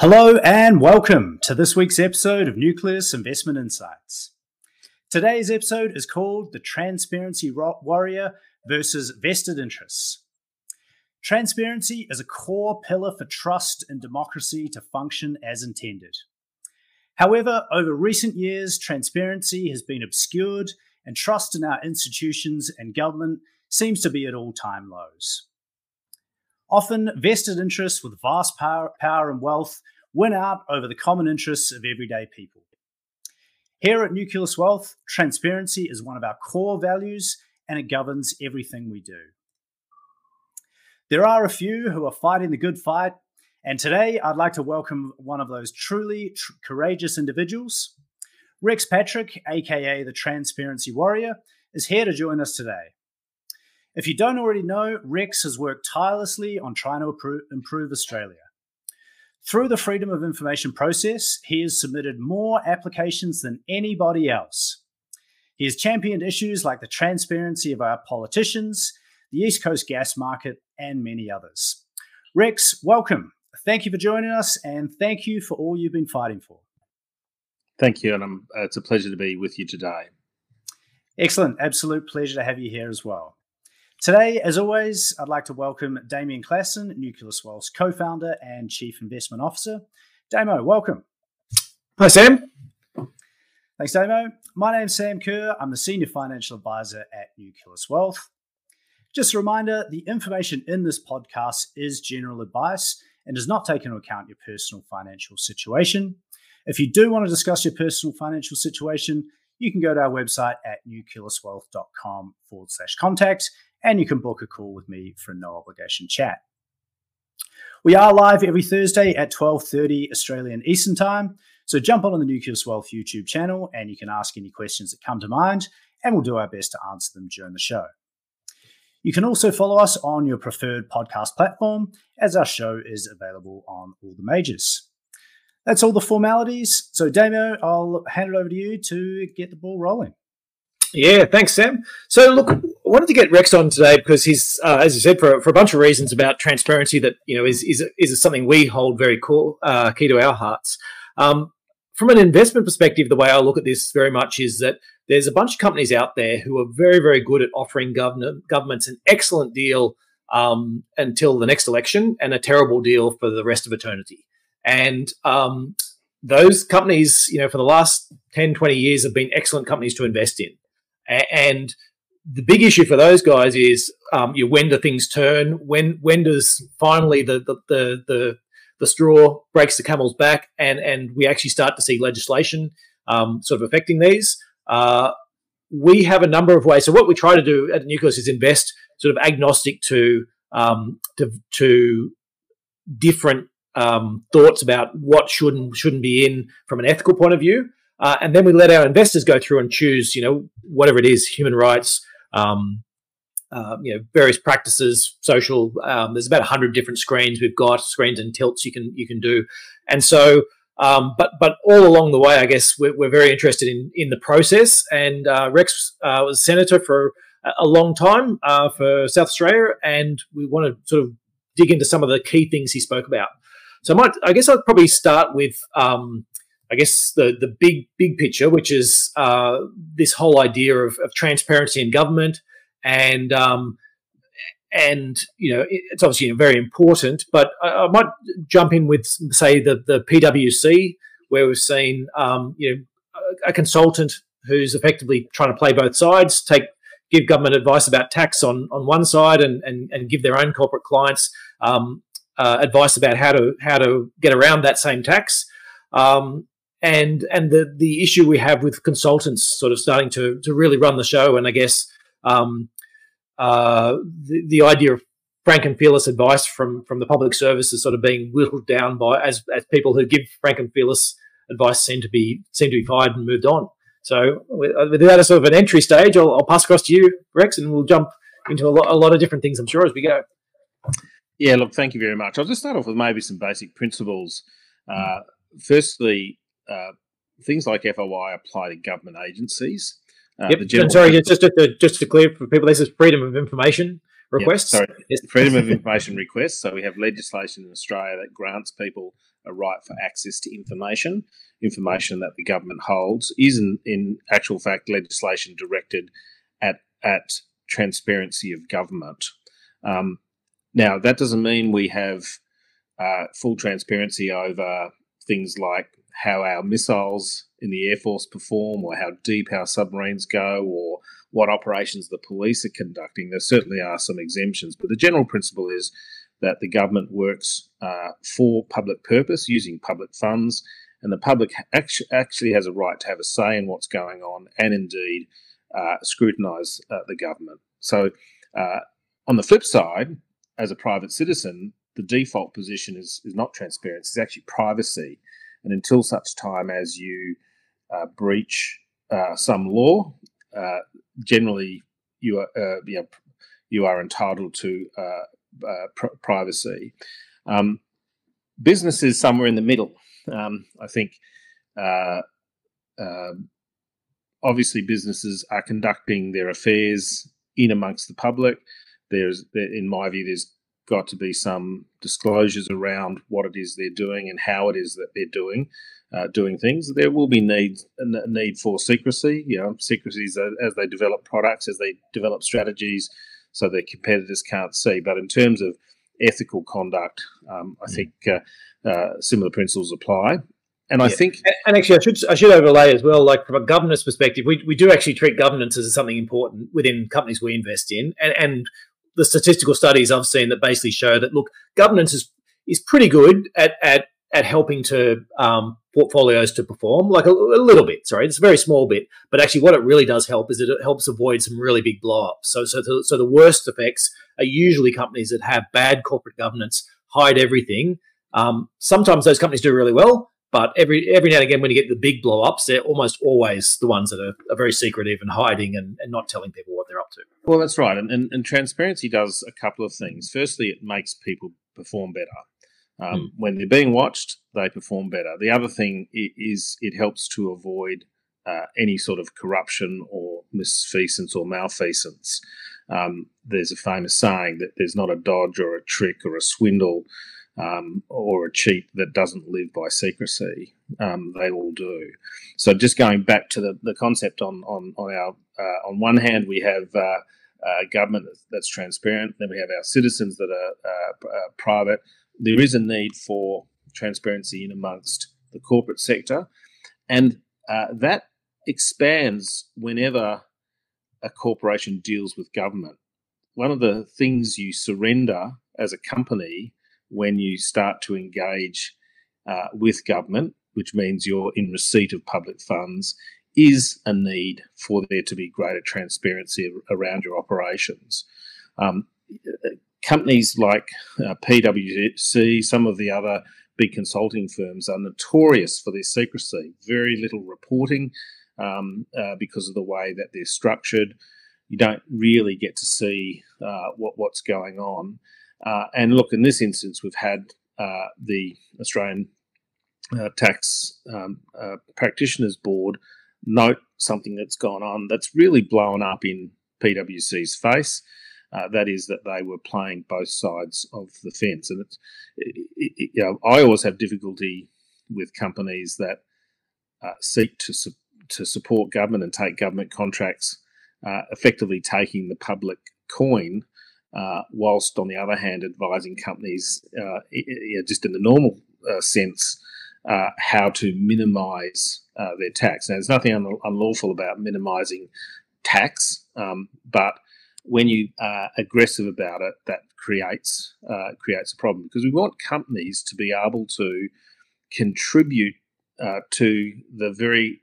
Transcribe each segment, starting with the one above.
Hello and welcome to this week's episode of Nucleus Investment Insights. Today's episode is called The Transparency Warrior versus Vested Interests. Transparency is a core pillar for trust and democracy to function as intended. However, over recent years, transparency has been obscured and trust in our institutions and government seems to be at all time lows. Often, vested interests with vast power, power and wealth win out over the common interests of everyday people. Here at Nucleus Wealth, transparency is one of our core values and it governs everything we do. There are a few who are fighting the good fight, and today I'd like to welcome one of those truly tr- courageous individuals. Rex Patrick, aka the Transparency Warrior, is here to join us today. If you don't already know, Rex has worked tirelessly on trying to improve Australia. Through the Freedom of Information process, he has submitted more applications than anybody else. He has championed issues like the transparency of our politicians, the East Coast gas market, and many others. Rex, welcome. Thank you for joining us, and thank you for all you've been fighting for. Thank you, and uh, it's a pleasure to be with you today. Excellent. Absolute pleasure to have you here as well. Today, as always, I'd like to welcome Damien Klassen, Nucleus Wealth's co founder and chief investment officer. Damo, welcome. Hi, Sam. Thanks, Damo. My name's Sam Kerr. I'm the senior financial advisor at Nucleus Wealth. Just a reminder the information in this podcast is general advice and does not take into account your personal financial situation. If you do want to discuss your personal financial situation, you can go to our website at nucleuswealth.com forward slash contact and you can book a call with me for a no obligation chat. We are live every Thursday at 12:30 Australian Eastern Time, so jump on the Nucleus Wealth YouTube channel and you can ask any questions that come to mind and we'll do our best to answer them during the show. You can also follow us on your preferred podcast platform as our show is available on all the majors. That's all the formalities. So, Damo, I'll hand it over to you to get the ball rolling. Yeah, thanks, Sam. So, look, I wanted to get Rex on today because he's, uh, as you said, for, for a bunch of reasons about transparency that you know is is, is something we hold very core, uh, key to our hearts. Um, from an investment perspective, the way I look at this very much is that there's a bunch of companies out there who are very, very good at offering government, governments an excellent deal um, until the next election and a terrible deal for the rest of eternity. And um, those companies, you know, for the last 10, 20 years have been excellent companies to invest in. And the big issue for those guys is um, you know, when do things turn? When when does finally the the, the the the straw breaks the camel's back, and and we actually start to see legislation um, sort of affecting these? Uh, we have a number of ways. So what we try to do at Nucleus is invest sort of agnostic to um, to, to different um, thoughts about what should and shouldn't be in from an ethical point of view. Uh, and then we let our investors go through and choose, you know, whatever it is, human rights, um, uh, you know, various practices, social. Um, there's about hundred different screens we've got, screens and tilts you can you can do, and so. Um, but but all along the way, I guess we're, we're very interested in in the process. And uh, Rex uh, was senator for a long time uh, for South Australia, and we want to sort of dig into some of the key things he spoke about. So I might, I guess, I'd probably start with um, I guess the the big big picture, which is uh, this whole idea of, of, transparency in government, and um, and you know it's obviously very important. But I, I, might jump in with say the the PwC, where we've seen um, you know a, a consultant who's effectively trying to play both sides, take give government advice about tax on on one side, and and, and give their own corporate clients um, uh, advice about how to how to get around that same tax. Um, and and the the issue we have with consultants sort of starting to to really run the show, and I guess um, uh, the the idea of frank and fearless advice from from the public service is sort of being whittled down by as as people who give frank and fearless advice seem to be seem to be fired and moved on. So with, with that as sort of an entry stage, I'll, I'll pass across to you, Rex, and we'll jump into a lot, a lot of different things, I'm sure, as we go. Yeah, look, thank you very much. I'll just start off with maybe some basic principles. Uh, firstly, uh, things like FOI apply to government agencies. Uh, yep. and sorry, just to, just to clear for people, this is freedom of information requests. Yep, sorry, freedom of information requests. So we have legislation in Australia that grants people a right for access to information. Information that the government holds is, in, in actual fact, legislation directed at at transparency of government. Um, now, that doesn't mean we have uh, full transparency over things like how our missiles in the Air Force perform, or how deep our submarines go, or what operations the police are conducting. There certainly are some exemptions, but the general principle is that the government works uh, for public purpose using public funds, and the public actually has a right to have a say in what's going on and indeed uh, scrutinise uh, the government. So, uh, on the flip side, as a private citizen, the default position is, is not transparency, it's actually privacy. And until such time as you uh, breach uh, some law, uh, generally you are, uh, you, know, you are entitled to uh, pr- privacy. Um, business is somewhere in the middle. Um, I think um, obviously businesses are conducting their affairs in amongst the public. There's, in my view, there's got to be some disclosures around what it is they're doing and how it is that they're doing uh, doing things. There will be need a need for secrecy. You know, secrecies as they develop products, as they develop strategies, so their competitors can't see. But in terms of ethical conduct, um, I mm. think uh, uh, similar principles apply. And I think, and actually, I should I should overlay as well. Like from a governance perspective, we, we do actually treat governance as something important within companies we invest in, and, and the statistical studies I've seen that basically show that look, governance is is pretty good at at at helping to um, portfolios to perform, like a, a, little bit. Sorry, it's a very small bit, but actually, what it really does help is it helps avoid some really big blowups. So, so, the, so the worst effects are usually companies that have bad corporate governance, hide everything. Um, sometimes those companies do really well, but every every now and again, when you get the big blow ups, they're almost always the ones that are, are very secretive and hiding and, and, not telling people what they're up to. Well, that's right. And, and, and, transparency does a couple of things. Firstly, it makes people perform better. Um, mm. When they're being watched, they perform better. The other thing is it helps to avoid uh, any sort of corruption or misfeasance or malfeasance. Um, there's a famous saying that there's not a dodge or a trick or a swindle um, or a cheat that doesn't live by secrecy. Um, they all do. So just going back to the, the concept on on on our uh, on one hand we have uh, uh, government that's transparent, then we have our citizens that are uh, uh, private. There is a need for transparency in amongst the corporate sector, and that expands whenever a corporation deals with government. One of the things you surrender as a company when you start to engage uh, with government, which means you're in receipt of public funds, is a need for there to be greater transparency around your operations. Um, companies like uh, PwC, some of the other big consulting firms are notorious for their secrecy. Very little reporting um, uh, because of the way that they're structured. You don't really get to see uh, what, what's going on. Uh, and look, in this instance, we've had uh, the Australian uh, Tax um, uh, Practitioners Board note something that's gone on that's really blown up in PwC's face. Uh, that is that they were playing both sides of the fence, and it's it, it, you know I always have difficulty with companies that uh, seek to to support government and take government contracts, effectively taking the public coin uh, whilst on the other hand advising companies uh, just in the normal uh, sense uh, how to minimise uh, their tax. Now, there's nothing un- unlawful about minimising tax, um, but when you are aggressive about it, that creates creates a problem because we want companies to be able to contribute to the very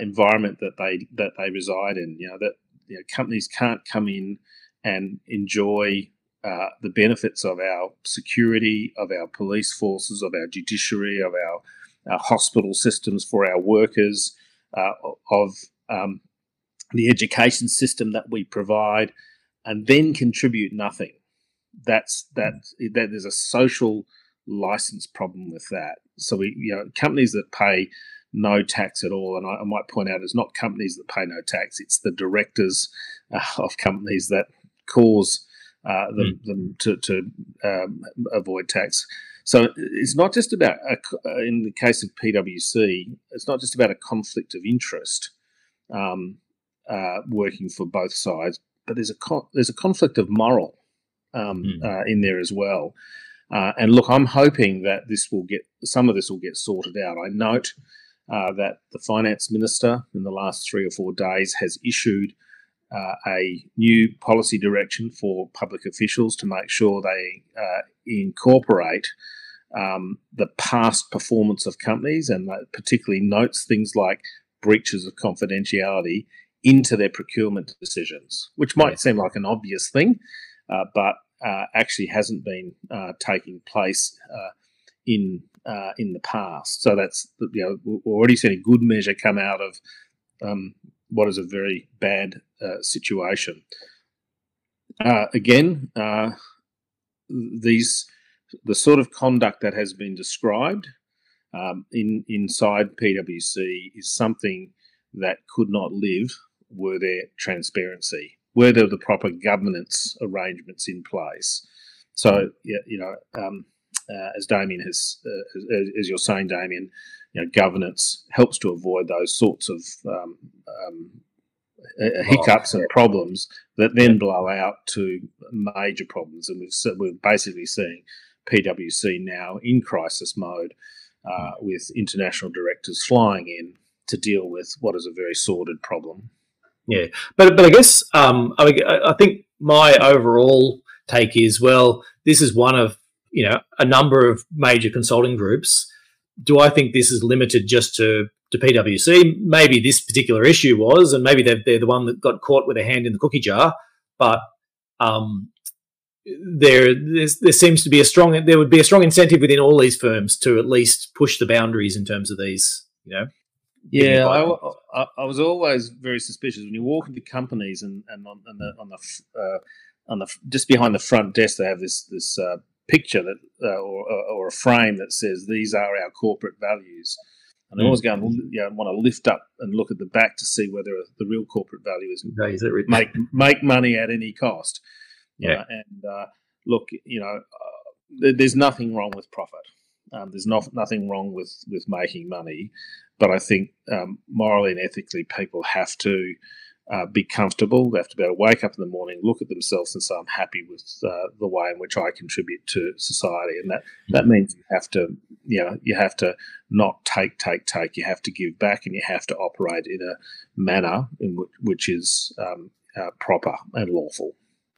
environment that they that they reside in. You know that you know, companies can't come in and enjoy uh, the benefits of our security, of our police forces, of our judiciary, of our, our hospital systems for our workers, uh, of um, the education system that we provide, and then contribute nothing. That's that. That there's a social license problem with that. So we, you know, companies that pay no tax at all, and I, I might point out, it's not companies that pay no tax; it's the directors uh, of companies that cause uh, them, mm. them, to, to um, avoid tax. So it's not just about, a, in the case of PwC, it's not just about a conflict of interest um, uh, working for both sides, but there's a con- there's a conflict of moral um, mm. uh, in there as well. Uh, and look, I'm hoping that this will get some of this will get sorted out. I note uh, that the finance minister in the last three or four days has issued uh, a new policy direction for public officials to make sure they uh, incorporate um, the past performance of companies and particularly notes things like breaches of confidentiality into their procurement decisions, which might seem like an obvious thing, uh, but uh, actually hasn't been uh, taking place uh, in uh, in the past. So that's you know we're already seeing a good measure come out of um, what is a very bad uh, situation. again, these the sort of conduct that has been described um, in inside PwC is something that could not live were there transparency were there the proper governance arrangements in place? So, you know, um, uh, as Damien has, uh, as, as, you're saying, Damien, you know, governance helps to avoid those sorts of um, um, hiccups and problems that then blow out to major problems. And we've, we're basically seeing PwC now in crisis mode uh, with international directors flying in to deal with what is a very sordid problem. Yeah, but but I guess um, I, I think my overall take is well, this is one of you know a number of major consulting groups. Do I think this is limited just to to PwC? Maybe this particular issue was, and maybe they're, they're the one that got caught with their hand in the cookie jar. But um, there there seems to be a strong there would be a strong incentive within all these firms to at least push the boundaries in terms of these you know yeah, I, I, I, was always very suspicious when you walk into companies and, and on, on the on the uh, on the just behind the front desk they have this this uh, picture that uh, or or a frame that says these are our corporate values, and I always go and you know, want to lift up and look at the back to see whether the real corporate value is, is it make make money at any cost. Yeah, uh, and uh, look, you know, uh, there's nothing wrong with profit. Um, there's not, nothing wrong with, with making money, but I think um, morally and ethically, people have to uh, be comfortable. They have to be able to wake up in the morning, look at themselves, and say, "I'm happy with uh, the way in which I contribute to society." And that that means you have to, you know, you have to not take, take, take. You have to give back, and you have to operate in a manner in which, which is um, uh, proper and lawful.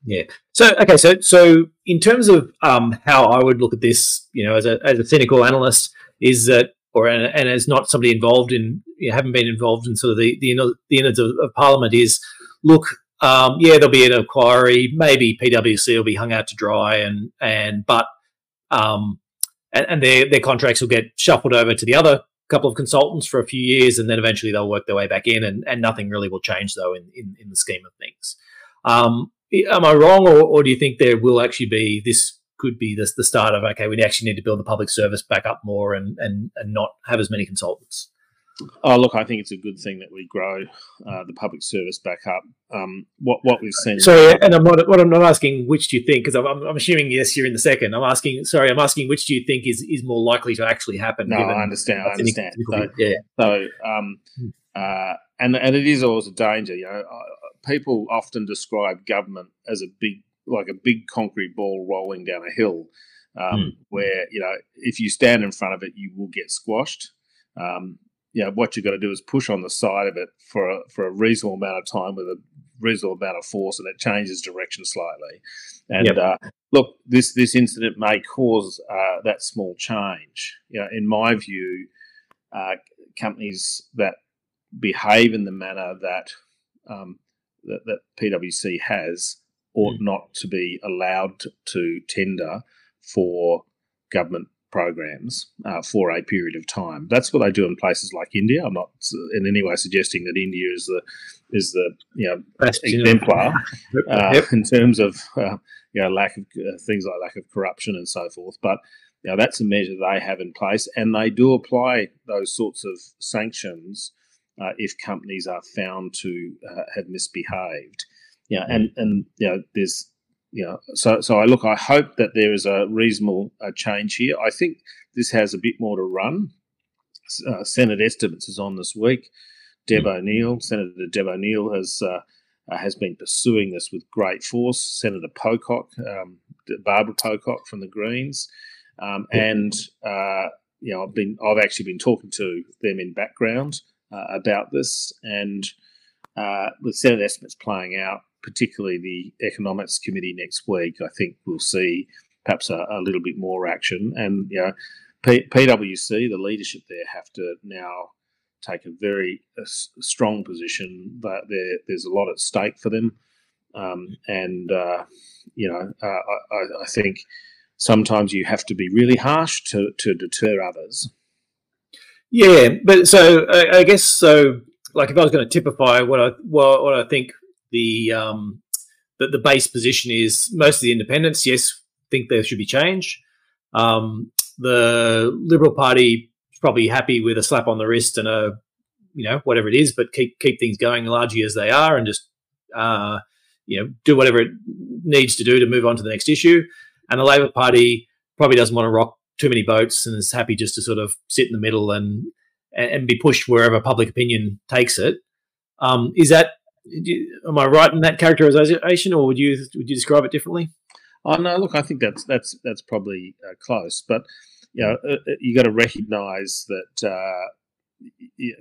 Yeah. So okay. So so in terms of um, how I would look at this, you know, as a as a cynical analyst, is that or and, and as not somebody involved in you know, haven't been involved in sort of the the, the innards of, of Parliament is look. Um, yeah, there'll be an inquiry. Maybe PwC will be hung out to dry, and and but um, and, and their their contracts will get shuffled over to the other couple of consultants for a few years, and then eventually they'll work their way back in, and, and nothing really will change though in, in, in the scheme of things. Um, am I wrong, or, or do you think there will actually be this could be the, the start of okay, we actually need to build the public service back up more and and, and not have as many consultants? Oh, look, I think it's a good thing that we grow uh, the public service back up. Um, what what we've seen. Sorry, and I'm not. What I'm not asking, which do you think? Because I'm, I'm, assuming yes, you're in the second. I'm asking. Sorry, I'm asking which do you think is is more likely to actually happen? No, I understand. I understand. So, yeah. So, um, uh, and and it is always a danger. You know, people often describe government as a big, like a big concrete ball rolling down a hill, um, mm. where you know if you stand in front of it, you will get squashed. Um, you know what you've got to do is push on the side of it for a, for a reasonable amount of time with a reasonable amount of force, and it changes direction slightly. And yep. uh, look, this this incident may cause uh, that small change. You know, in my view, uh, companies that behave in the manner that um, that, that PwC has ought mm. not to be allowed to tender for government programs uh, for a period of time. That's what they do in places like India. I'm not in any way suggesting that India is the is the you know Best, exemplar uh, yep. in terms of uh, you know lack of uh, things like lack of corruption and so forth. But Now that's a measure they have in place, and they do apply those sorts of sanctions uh, if companies are found to uh, have misbehaved. Yeah, and and you know, there's you know, so so I look. I hope that there is a reasonable uh, change here. I think this has a bit more to run. Uh, Senate estimates is on this week. Deb mm. O'Neill, Senator Deb O'Neill has uh, uh, has been pursuing this with great force. Senator Pocock, um, Barbara Pocock from the Greens, um, and uh, you know I've been I've actually been talking to them in background uh, about this, and uh, with Senate estimates playing out, particularly the Economics Committee next week, I think we'll see perhaps a, a little bit more action. And you know, P- PwC, the leadership there, have to now take a very strong position. That there, there's a lot at stake for them, um, and uh, you know, uh, I, I, think sometimes you have to be really harsh to to deter others. Yeah, but so I, I guess so. Like if I was going to typify what I what, what I think the um, the, the base position is, most of the independents, yes, think there should be change. Um, the Liberal Party is probably happy with a slap on the wrist and a you know whatever it is, but keep keep things going largely as they are and just uh, you know do whatever it needs to do to move on to the next issue. And the Labor Party probably doesn't want to rock too many boats and is happy just to sort of sit in the middle and and, be pushed wherever public opinion takes it. Um, is that am I right in that characterization, or would you would you describe it differently? Oh no, look, I think that's that's that's probably uh, close, but you know, uh, uh you got to recognise that uh,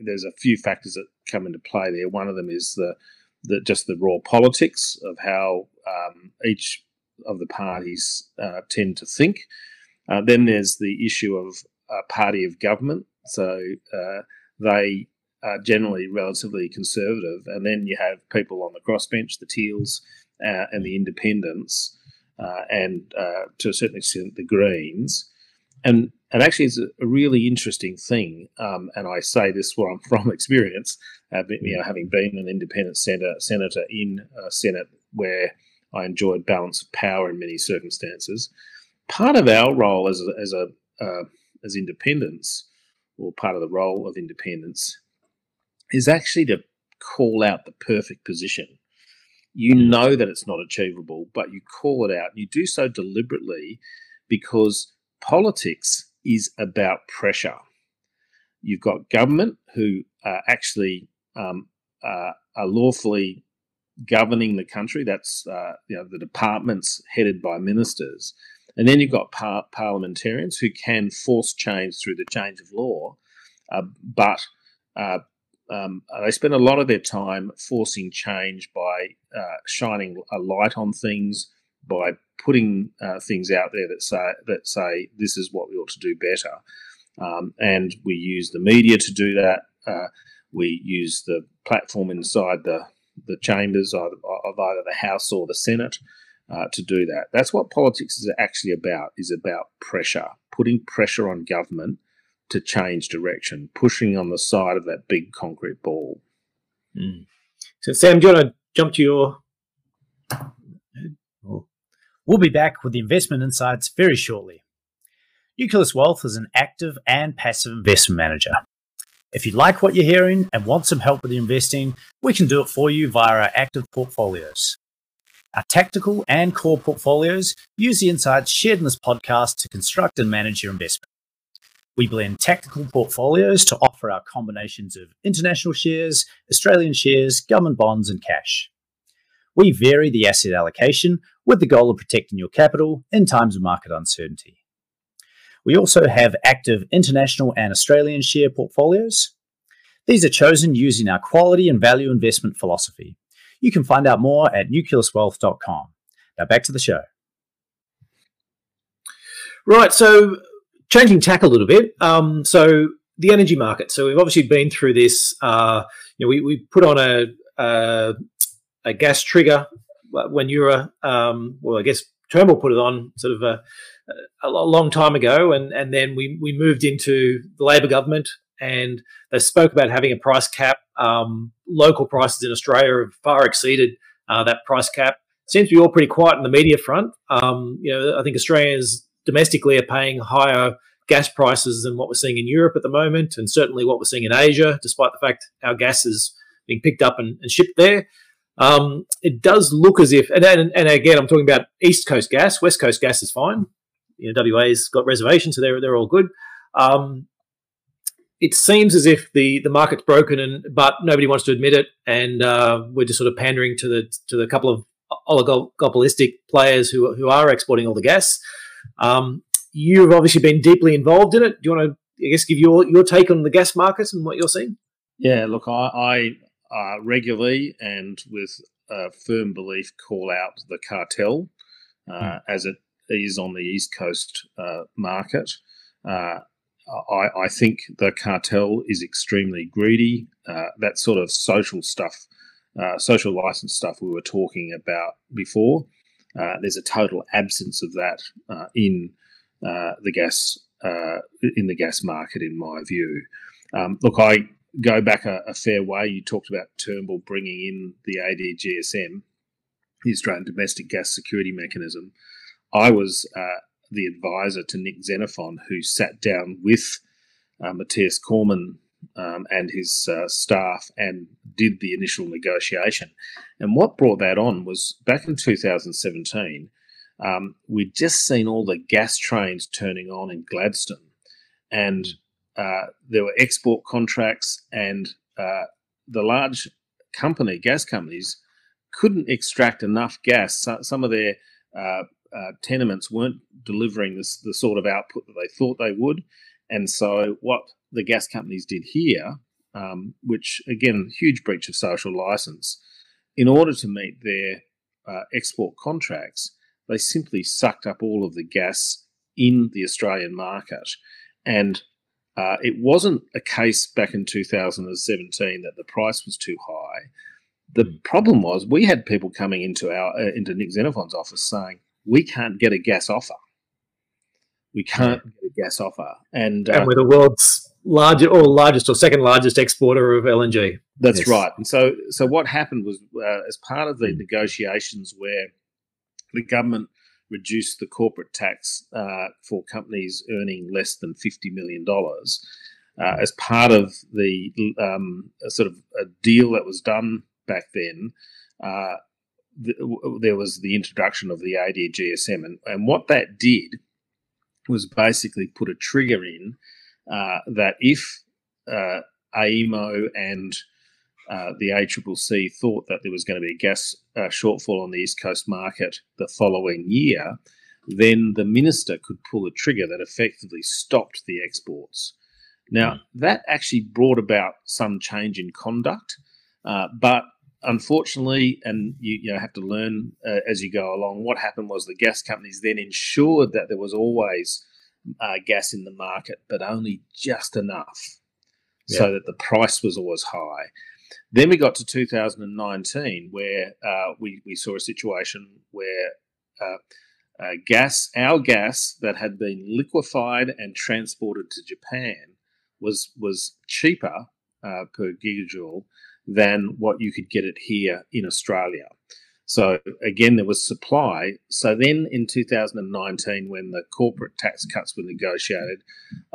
there's a few factors that come into play there. One of them is the, the just the raw politics of how um, each of the parties uh, tend to think. Uh, then there's the issue of a party of government, so they are generally relatively conservative, and then you have people on the crossbench, the Teals, and the Independents uh, and uh, to a certain extent the Greens. And and actually, it's a, really interesting thing. Um, and I say this from, from experience, uh, you know, having been an independent senator, senator in a Senate where I enjoyed balance of power in many circumstances. Part of our role as a, as a uh, as independents, or part of the role of independents, is actually to call out the perfect position you know that it's not achievable, but you call it out. You do so deliberately because politics is about pressure. You've got government who are actually um, uh, are lawfully governing the country. That's uh, you know the departments headed by ministers, and then you've got par- parliamentarians who can force change through the change of law, uh, but uh, um, they spend a lot of their time forcing change by uh, shining a light on things, by putting uh, things out there that say that say this is what we ought to do better, um, and we use the media to do that. Uh, we use the platform inside the the chambers of, of either the House or the Senate uh, to do that. That's what politics is actually about. Is about pressure, putting pressure on government to change direction, pushing on the side of that big concrete ball. Mm. So, Sam, do you want to jump to your? We'll be back with the investment insights very shortly. Nucleus Wealth is an active and passive investment manager. If you like what you're hearing and want some help with investing, we can do it for you via our active portfolios. Our tactical and core portfolios use the insights shared in this podcast to construct and manage your investment. We blend tactical portfolios to offer our combinations of international shares, Australian shares, government bonds, and cash. We vary the asset allocation with the goal of protecting your capital in times of market uncertainty. We also have active international and Australian share portfolios. These are chosen using our quality and value investment philosophy. You can find out more at nucleuswealth.com. Now back to the show. Right, so changing tack a little bit. Um, so the energy market. So we've obviously been through this. Uh, you know, we, we put on a, a, a gas trigger when you were, um, well, I guess Turnbull put it on sort of a, a long time ago, and and then we we moved into the Labor government, and they spoke about having a price cap. Um, local prices in Australia have far exceeded uh, that price cap. Seems to be all pretty quiet in the media front. Um, you know, I think Australians domestically are paying higher gas prices than what we're seeing in Europe at the moment, and certainly what we're seeing in Asia, despite the fact our gas is being picked up and, and shipped there. Um, it does look as if, and, and, and, again, I'm talking about East Coast gas. West Coast gas is fine. You know, WA's got reservations, so they're they're all good. Um, it seems as if the the market's broken, and but nobody wants to admit it, and uh, we're just sort of pandering to the to the couple of oligopolistic players who who are exporting all the gas. Um, you've obviously been deeply involved in it. Do you want to, I guess, give your your take on the gas market and what you're seeing? Yeah, look, I, I uh, regularly and with a firm belief call out the cartel uh, mm. as it is on the East Coast uh, market. Uh, I, I, think the cartel is extremely greedy. Uh, that sort of social stuff, uh, social license stuff we were talking about before, there's a total absence of that in the gas in the gas market, in my view. Um, look, I go back a, a, fair way. You talked about Turnbull bringing in the ADGSM, the Australian Domestic Gas Security Mechanism. I was uh, the advisor to Nick Xenophon, who sat down with uh, Mathias Cormann um, and his uh, staff and did the initial negotiation. And what brought that on was back in 2017, um, we'd just seen all the gas trains turning on in Gladstone. And uh, there were export contracts, and uh, the large company, gas companies, couldn't extract enough gas. So, some of their uh, uh, tenements weren't delivering this, the sort of output that they thought they would. And so, what the gas companies did here, um, which again, huge breach of social license, in order to meet their uh, export contracts, they simply sucked up all of the gas in the Australian market. And uh, it wasn't a case back in 2017 that the price was too high. The hmm. problem was we had people coming into our uh, into Nick Xenophon's office saying we can't get a gas offer. We can't get a gas offer, and, uh, and we're the world's largest or largest or second largest exporter of LNG. That's yes. right. And so, so what happened was, uh, as part of the negotiations, where the government reduced the corporate tax uh, for companies earning less than $50 million. Uh, as part of the um, sort of a deal that was done back then, uh, th- there was the introduction of the ADGSM. And, and what that did was basically put a trigger in uh, that if uh, AEMO and uh, the ACCC thought that there was going to be a gas uh, shortfall on the East Coast market the following year, then the minister could pull a trigger that effectively stopped the exports. Now, mm. that actually brought about some change in conduct, uh, but unfortunately, and you, you know, have to learn uh, as you go along, what happened was the gas companies then ensured that there was always uh, gas in the market, but only just enough yeah. so that the price was always high. Then we got to 2019, where uh, we, we saw a situation where uh, uh, gas, our gas that had been liquefied and transported to Japan, was was cheaper uh, per gigajoule than what you could get it here in Australia. So again, there was supply. So then in 2019, when the corporate tax cuts were negotiated,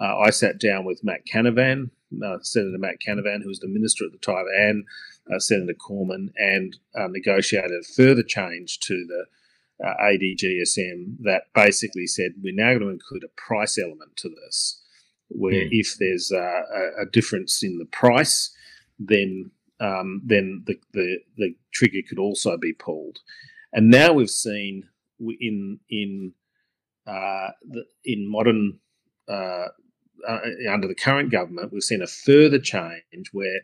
uh, I sat down with Matt Canavan, uh, Senator Matt Canavan, who was the minister at the time, and uh, Senator Cormann, and uh, negotiated a further change to the uh, ADGSM that basically said we're now going to include a price element to this, where mm. if there's a, a difference in the price, then um, then the, the, the trigger could also be pulled. And now we've seen in in uh, the, in modern uh, uh, under the current government, we've seen a further change where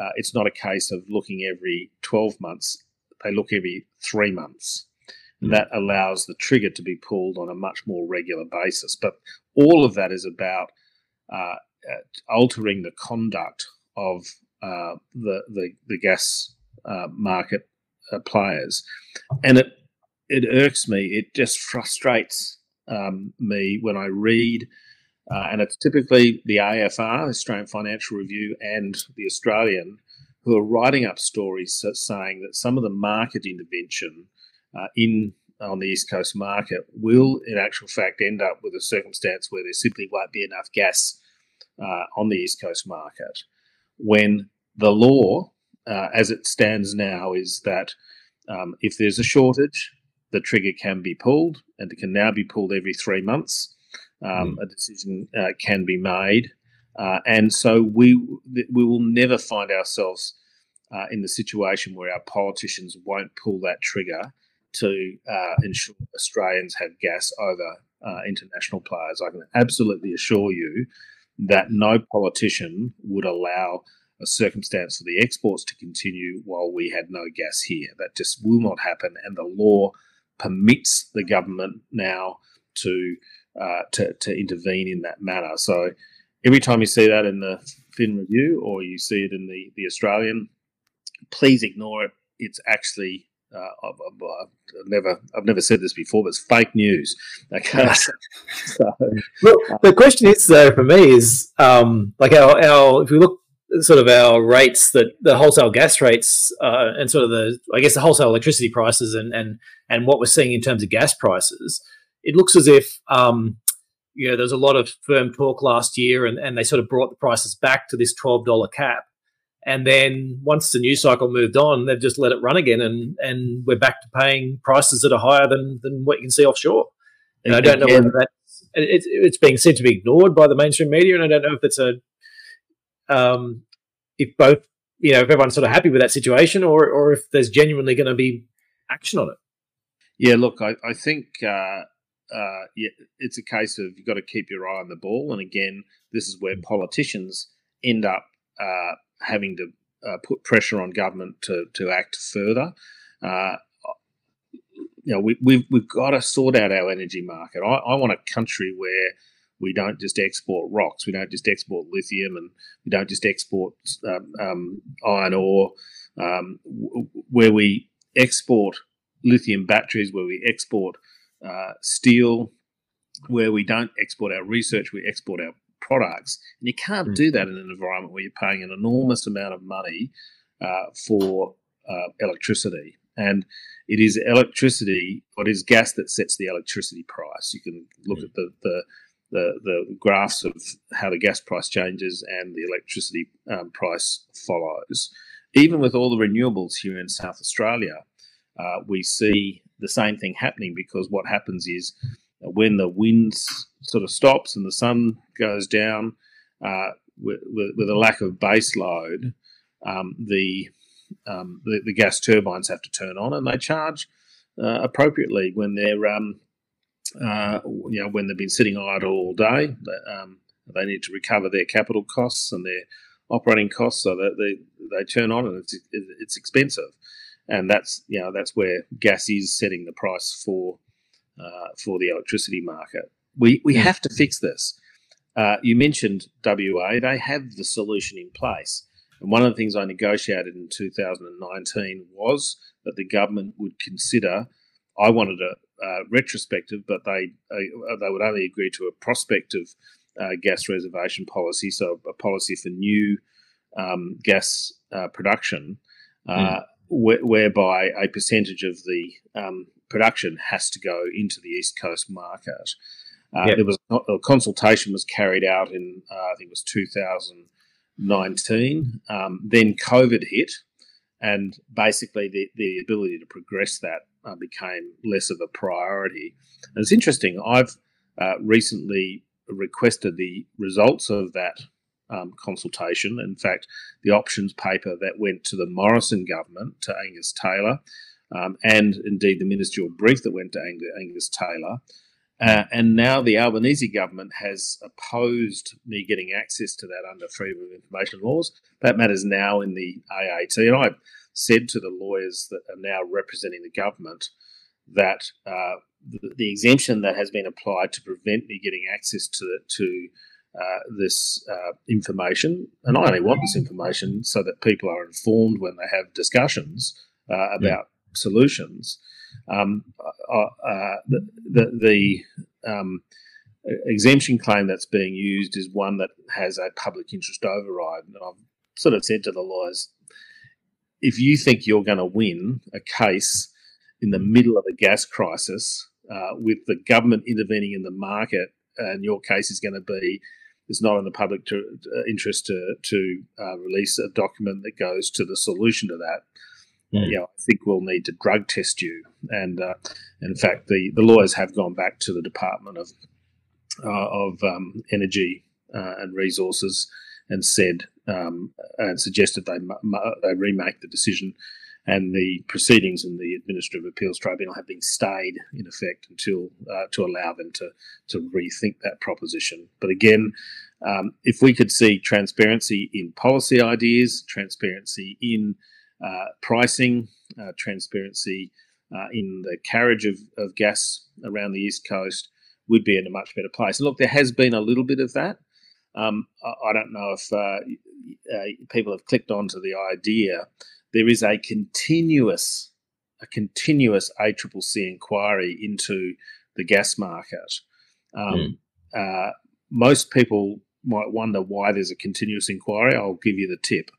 uh, it's not a case of looking every 12 months; they look every three months. And hmm. that allows the trigger to be pulled on a much more regular basis. But all of that is about uh, uh, altering the conduct of uh, the, the, the gas uh, market uh, players, and it it irks me. It just frustrates um, me when I read, uh, and it's typically the AFR, Australian Financial Review, and the Australian, who are writing up stories saying that some of the market intervention in on the East Coast market will, in actual fact, end up with a circumstance where there simply won't be enough gas uh, on the East Coast market when the law, uh, as it stands now, is that um, if there's a shortage, the trigger can be pulled, and it can now be pulled every three months. Um, mm. A decision uh, can be made, uh, and so we we will never find ourselves uh, in the situation where our politicians won't pull that trigger to uh, ensure Australians have gas over uh, international players. I can absolutely assure you that no politician would allow a circumstance for the exports to continue while we had no gas here. That just will not happen, and the law permits the government now to uh, to, to intervene in that manner. So every time you see that in the Fin Review or you see it in the the Australian, please ignore it. It's actually uh, I've, I've, never I've never said this before, but it's fake news. Okay. so, Look, the question is though for me is um, like our, our if we look sort of our rates that the wholesale gas rates uh, and sort of the I guess the wholesale electricity prices and and and what we're seeing in terms of gas prices, it looks as if um, you know there's a lot of firm talk last year and, and they sort of brought the prices back to this twelve dollar cap. And then once the news cycle moved on, they've just let it run again, and, and we're back to paying prices that are higher than, than what you can see offshore. And I don't know whether that's it's, it's being said to be ignored by the mainstream media, and I don't know if it's a um, if both you know if everyone's sort of happy with that situation, or or if there's genuinely going to be action on it. Yeah, look, I, I think uh, uh, yeah, it's a case of you've got to keep your eye on the ball, and again, this is where politicians end up uh, having to uh, put pressure on government to to act further. Uh, you know, we, we've we've got to sort out our energy market. I, I want a country where we don't just export rocks, we don't just export lithium, and we don't just export um, um, iron ore. Um, where we export lithium batteries, where we export uh, steel, where we don't export our research, we export our products. And you can't mm. do that in an environment where you're paying an enormous amount of money uh, for uh, electricity. And it is electricity, what is gas that sets the electricity price. You can look mm. at the, the the, the graphs of how the gas price changes and the electricity um, price follows. Even with all the renewables here in South Australia, uh, we see the same thing happening because what happens is when the wind sort of stops and the sun goes down, uh, with, with, a lack of base load, um, the, um, the, the gas turbines have to turn on and they charge uh, appropriately when they're um, uh, you know when they've been sitting idle all day. Um, they need to recover their capital costs and their operating costs, so that they they turn on and it's it's expensive, and that's you know that's where gas is setting the price for uh, for the electricity market. We we have to fix this. Uh, you mentioned WA; they have the solution in place. And one of the things I negotiated in 2019 was that the government would consider. I wanted a, retrospective, but they uh, they would only agree to a prospective uh, gas reservation policy, so a policy for new um, gas uh, production, mm. wh- whereby a percentage of the um, production has to go into the East Coast market. Uh, yep. There was a consultation was carried out in uh, I think it was 2019. Um, then COVID hit, and basically the, the ability to progress that uh, became less of a priority. And it's interesting. I've uh, recently requested the results of that um, consultation. In fact, the options paper that went to the Morrison government to Angus Taylor um, and indeed the ministerial brief that went to Ang- Angus Taylor. Uh, and now the Albanese government has opposed me getting access to that under freedom of information laws. That matters now in the AAT. And I said to the lawyers that are now representing the government that uh, the, the, exemption that has been applied to prevent me getting access to, to uh, this uh, information, and I only want this information so that people are informed when they have discussions uh, about solutions. Um, uh, uh, the the, the um, exemption claim that's being used is one that has a public interest override. And I've sort of said to the lawyers, if you think you're going to win a case in the middle of a gas crisis uh, with the government intervening in the market, and your case is going to be it's not in the public to, uh, interest to, to uh, release a document that goes to the solution to that. Mm. Yeah, I think we'll need to drug test you. And uh, in fact, the, the lawyers have gone back to the Department of uh, of um, Energy uh, and Resources and said um, and suggested they they remake the decision and the proceedings in the Administrative Appeals Tribunal have been stayed in effect until uh, to allow them to to rethink that proposition. But again, um, if we could see transparency in policy ideas, transparency in uh, pricing, uh, transparency uh, in the carriage of, of gas around the east coast, we'd be in a much better place. And look, there has been a little bit of that. Um, I, don't know if uh, uh, people have clicked onto the idea there is a continuous a continuous ACCC inquiry into the gas market. Um, mm. uh, most people might wonder why there's a continuous inquiry. I'll give you the tip.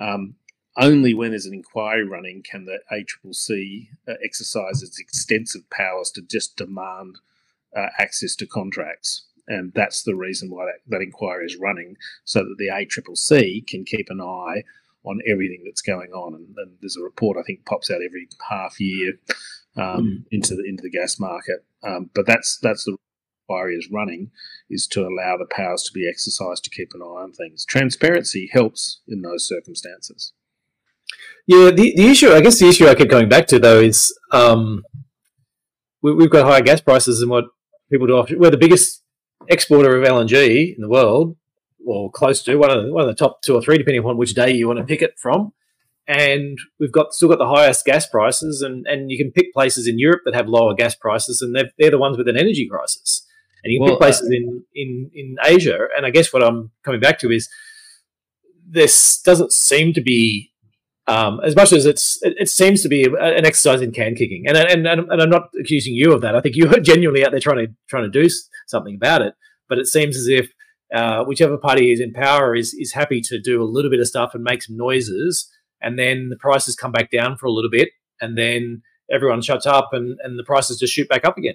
Um, only when there's an inquiry running can the ACCC uh, exercise its extensive powers to just demand uh, access to contracts. And that's the reason why that, that inquiry is running, so that the ACCC can keep an eye on everything that's going on. And, and, there's a report I think pops out every half year um, mm. into the into the gas market. Um, but that's that's the inquiry is running is to allow the powers to be exercised to keep an eye on things. Transparency helps in those circumstances. Yeah, the, the issue, I guess the issue I keep going back to though is um, we, have got higher gas prices than what people do. We're the biggest exporter of LNG in the world, or close to one of the, one of the top two or three, depending upon which day you want to pick it from. And we've got still got the highest gas prices, and, and you can pick places in Europe that have lower gas prices, and they're, they're the ones with an energy crisis. And you can well, pick places uh, in, in in Asia. And I guess what I'm coming back to is this doesn't seem to be um, as much as it's it, it seems to be an exercise in can kicking, and, and and and I'm not accusing you of that. I think you're genuinely out there trying to trying to do something about it. But it seems as if uh, whichever party is in power is is happy to do a little bit of stuff and make some noises, and then the prices come back down for a little bit, and then everyone shuts up, and, and the prices just shoot back up again.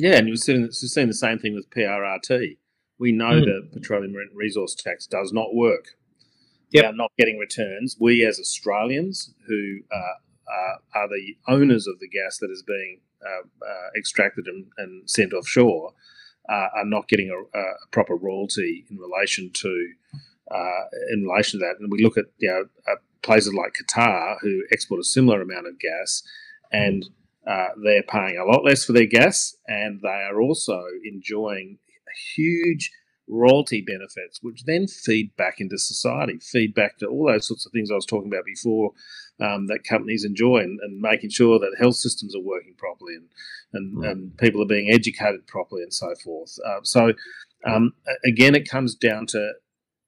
Yeah, and we've seen, we're seeing the same thing with PRRT. We know mm. that petroleum resource tax does not work. Yep. Are not getting returns. We, as Australians, who uh, uh, are the owners of the gas that is being uh, uh extracted and, and sent offshore, are not getting a, a, proper royalty in relation to in relation to that. And we look at you know places like Qatar who export a similar amount of gas, and uh, they're paying a lot less for their gas, and they are also enjoying a huge royalty benefits, which then feed back into society, feed back to all those sorts of things I was talking about before um, that companies enjoy, and, and, making sure that health systems are working properly and and, mm. and people are being educated properly and so forth. Uh, so um, again, it comes down to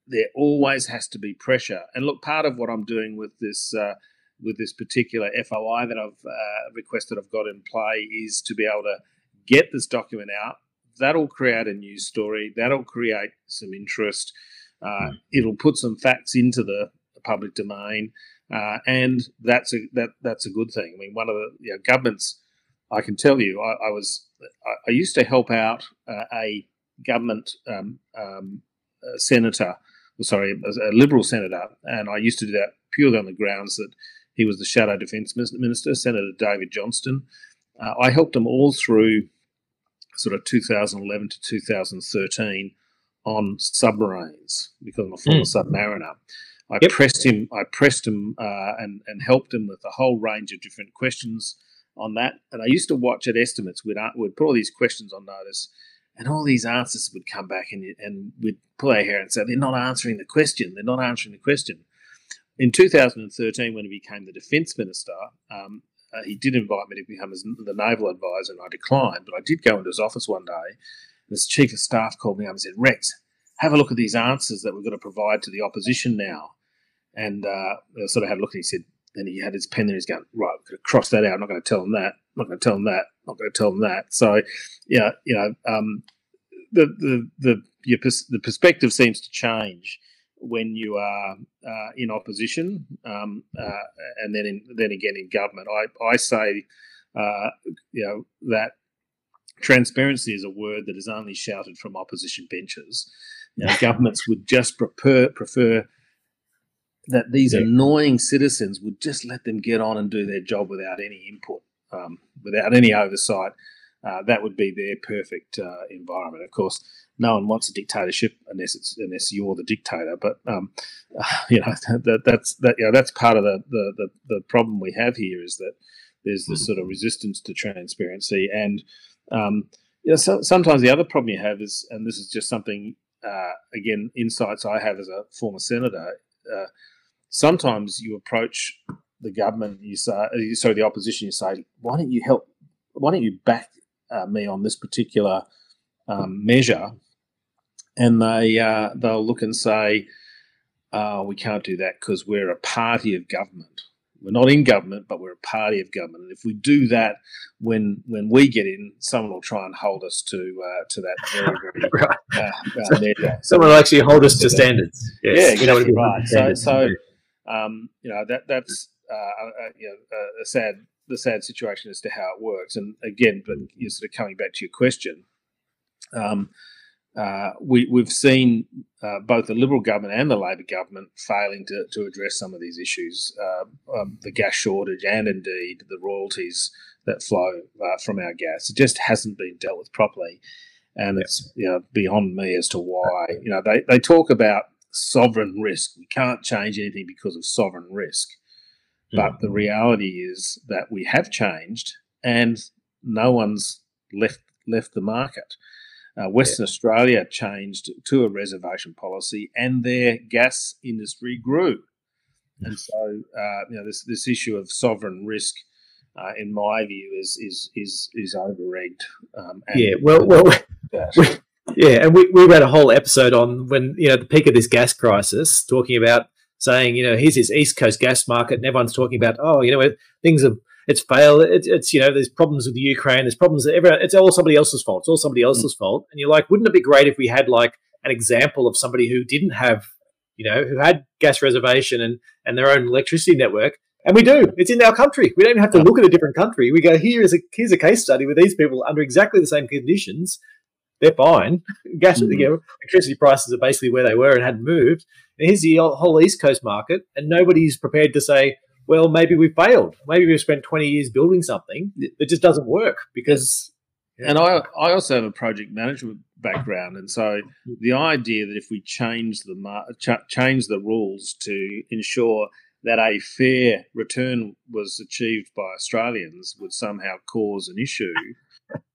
there always has to be pressure. And look, part of what I'm doing with this. Uh, with this particular FOI that I've uh, requested, I've got in play is to be able to get this document out. That'll create a news story. That'll create some interest. Uh, mm. It'll put some facts into the, the public domain, uh, and that's a that that's a good thing. I mean, one of the you know, governments I can tell you, I, I was I, I, used to help out uh, a government um, um, a senator, sorry, a liberal senator, and I used to do that purely on the grounds that he was the shadow defence minister, Senator David Johnston. Uh, I helped him all through sort of 2011 to 2013 on submarines because I'm a former mm. submariner. I yep. pressed him. I pressed him uh, and and helped him with a whole range of different questions on that. And I used to watch at estimates. We'd, we'd put all these questions on notice, and all these answers would come back, and, and we'd pull our hair and say, they're not answering the question. They're not answering the question. In 2013, when he became the defence minister, um, uh, he did invite me to become his, the naval advisor, and I declined. But I did go into his office one day, and his chief of staff called me up and said, Rex, have a look at these answers that we're going to provide to the opposition now. And uh, I sort of had a look, and he said, and he had his pen there. He's going right. I'm going to cross that out. I'm not going to tell him that. I'm not going to tell him that. I'm not going to tell him that. So, yeah, you know, um, the the the your pers- the perspective seems to change when you are uh, in opposition, um, uh, and then in, then again in government. I I say uh, you know that transparency is a word that is only shouted from opposition benches. You know, governments would just prefer prefer that these yeah. annoying citizens would just let them get on and do their job without any input, um, without any oversight. Uh, that would be their perfect uh, environment. Of course, no one wants a dictatorship unless it's unless you're the dictator. But um, you know that that's that you know that's part of the, the, the the problem we have here is that there's this sort of resistance to transparency and um, you know, so, sometimes the other problem you have is, and this is just something uh, again insights I have as a former senator. Uh, sometimes you approach the government, you say, uh, sorry, the opposition, you say, why don't you help? Why don't you back uh, me on this particular um, measure? And they uh, they'll look and say, oh, we can't do that because we're a party of government. We're not in government, but we're a party of government. And if we do that, when when we get in, someone will try and hold us to uh, to that very very right. uh, uh, someone will actually hold us to standards. Yes. Yeah, exactly right. So so um, you know that that's uh, uh, you know a sad the sad situation as to how it works. And again, but you're sort of coming back to your question. Um, uh, we, we've seen uh, both the Liberal government and the Labor government failing to, to address some of these issues uh, um, the gas shortage and indeed the royalties that flow uh, from our gas. It just hasn't been dealt with properly. And it's you know, beyond me as to why. You know, they, they talk about sovereign risk. We can't change anything because of sovereign risk. But mm-hmm. the reality is that we have changed and no one's left left the market. Uh, Western yeah. Australia changed to a reservation policy, and their gas industry grew. And so, uh, you know, this this issue of sovereign risk, uh, in my view, is is is is overegged. Um, yeah, well, well, we, yeah, and we, we read a whole episode on when you know the peak of this gas crisis, talking about saying, you know, here's this East Coast gas market, and everyone's talking about, oh, you know, things have it's failed. It's, it's you know, there's problems with the Ukraine. There's problems. Everyone, it's all somebody else's fault. It's all somebody else's mm. fault. And you're like, wouldn't it be great if we had like an example of somebody who didn't have, you know, who had gas reservation and and their own electricity network. And we do. It's in our country. We don't even have to look at a different country. We go here is a here's a case study with these people under exactly the same conditions. They're fine. Gas, mm-hmm. you know, electricity prices are basically where they were and hadn't moved. And here's the whole East Coast market, and nobody's prepared to say, well, maybe we failed. Maybe we've spent 20 years building something that just doesn't work because. And I, I also have a project management background, and so the idea that if we change the ch- change the rules to ensure that a fair return was achieved by Australians would somehow cause an issue.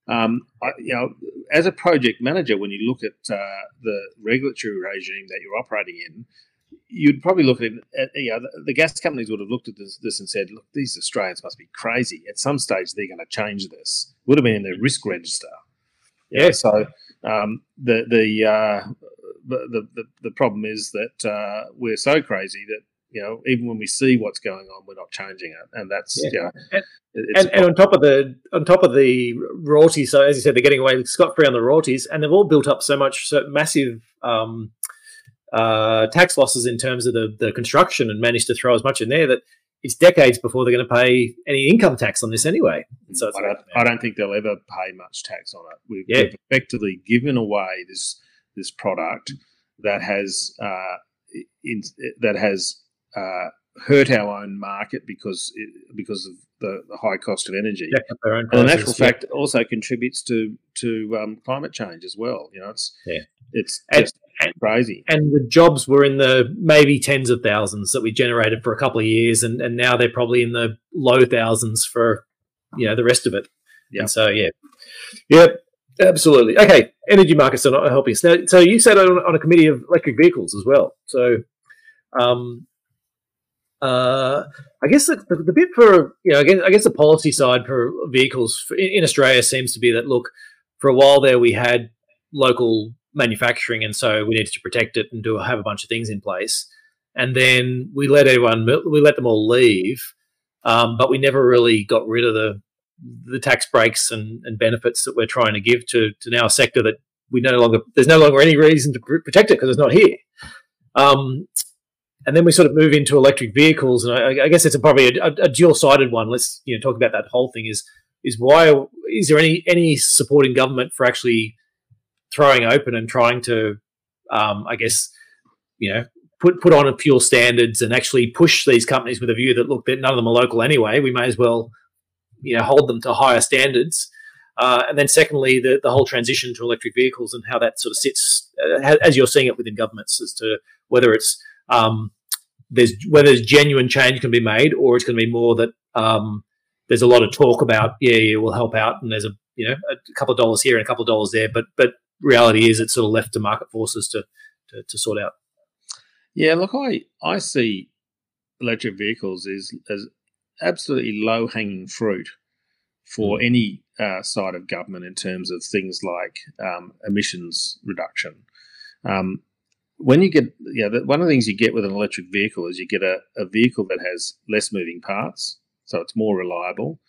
Um, I, you know, as a project manager, when you look at uh, the regulatory regime that you're operating in, you'd probably look at, at you know, the, the, gas companies would have looked at this, this, and said, look, these Australians must be crazy. At some stage, they're going to change this. Would have been in their risk register. Yeah. so um, the the, uh, the, the the problem is that uh, we're so crazy that you know even when we see what's going on, we're not changing it, and that's yeah. You know, and, and, and, on top of the on top of the royalties, so as you said, they're getting away scot free on the royalties, and they've all built up so much so massive. Um, uh, tax losses in terms of the, the construction and managed to throw as much in there that it's decades before they're going to pay any income tax on this anyway. So I don't, I don't, think they'll ever pay much tax on it. We've, yeah. we've effectively given away this this product that has uh, in, that has uh, hurt our own market because it, because of the, the, high cost of energy. and in actual yeah. fact, also contributes to to um, climate change as well. You know, it's yeah. it's just and, crazy. And the jobs were in the maybe tens of thousands that we generated for a couple of years, and, and now they're probably in the low thousands for you know the rest of it. Yeah. And so yeah, yep, absolutely. Okay, energy markets are not helping us now. So you said on, on a committee of electric vehicles as well. So, um, uh, I guess the, the, the, bit for you know, I guess, I guess the policy side for vehicles for, in, in Australia seems to be that look, for a while there we had local manufacturing, and so we needed to protect it and do have a bunch of things in place. And then we let everyone we let them all leave, um, but we never really got rid of the the tax breaks and, and benefits that we're trying to give to to now a sector that we no longer there's no longer any reason to protect it because it's not here. Um, and then we sort of move into electric vehicles, and I, I guess it's a, probably a, a dual sided one. Let's you know talk about that whole thing. Is is why is there any any support in government for actually throwing open and trying to, um, I guess, you know, put put on a fuel standards and actually push these companies with a view that look, that none of them are local anyway. We may as well, you know, hold them to higher standards. Uh, and then secondly, the, the whole transition to electric vehicles and how that sort of sits, uh, as you're seeing it within governments, as to whether it's um, there's whether there's genuine change can be made, or it's going to be more that um, there's a lot of talk about yeah, yeah, we'll help out, and there's a you know a couple of dollars here and a couple of dollars there, but but reality is it's sort of left to market forces to to, to sort out. Yeah, look, I I see electric vehicles is as absolutely low hanging fruit for mm. any uh, side of government in terms of things like um, emissions reduction. Um, when you get, yeah, you know, one of the things you get with an electric vehicle is you get a, a vehicle that has less moving parts, so it's more reliable.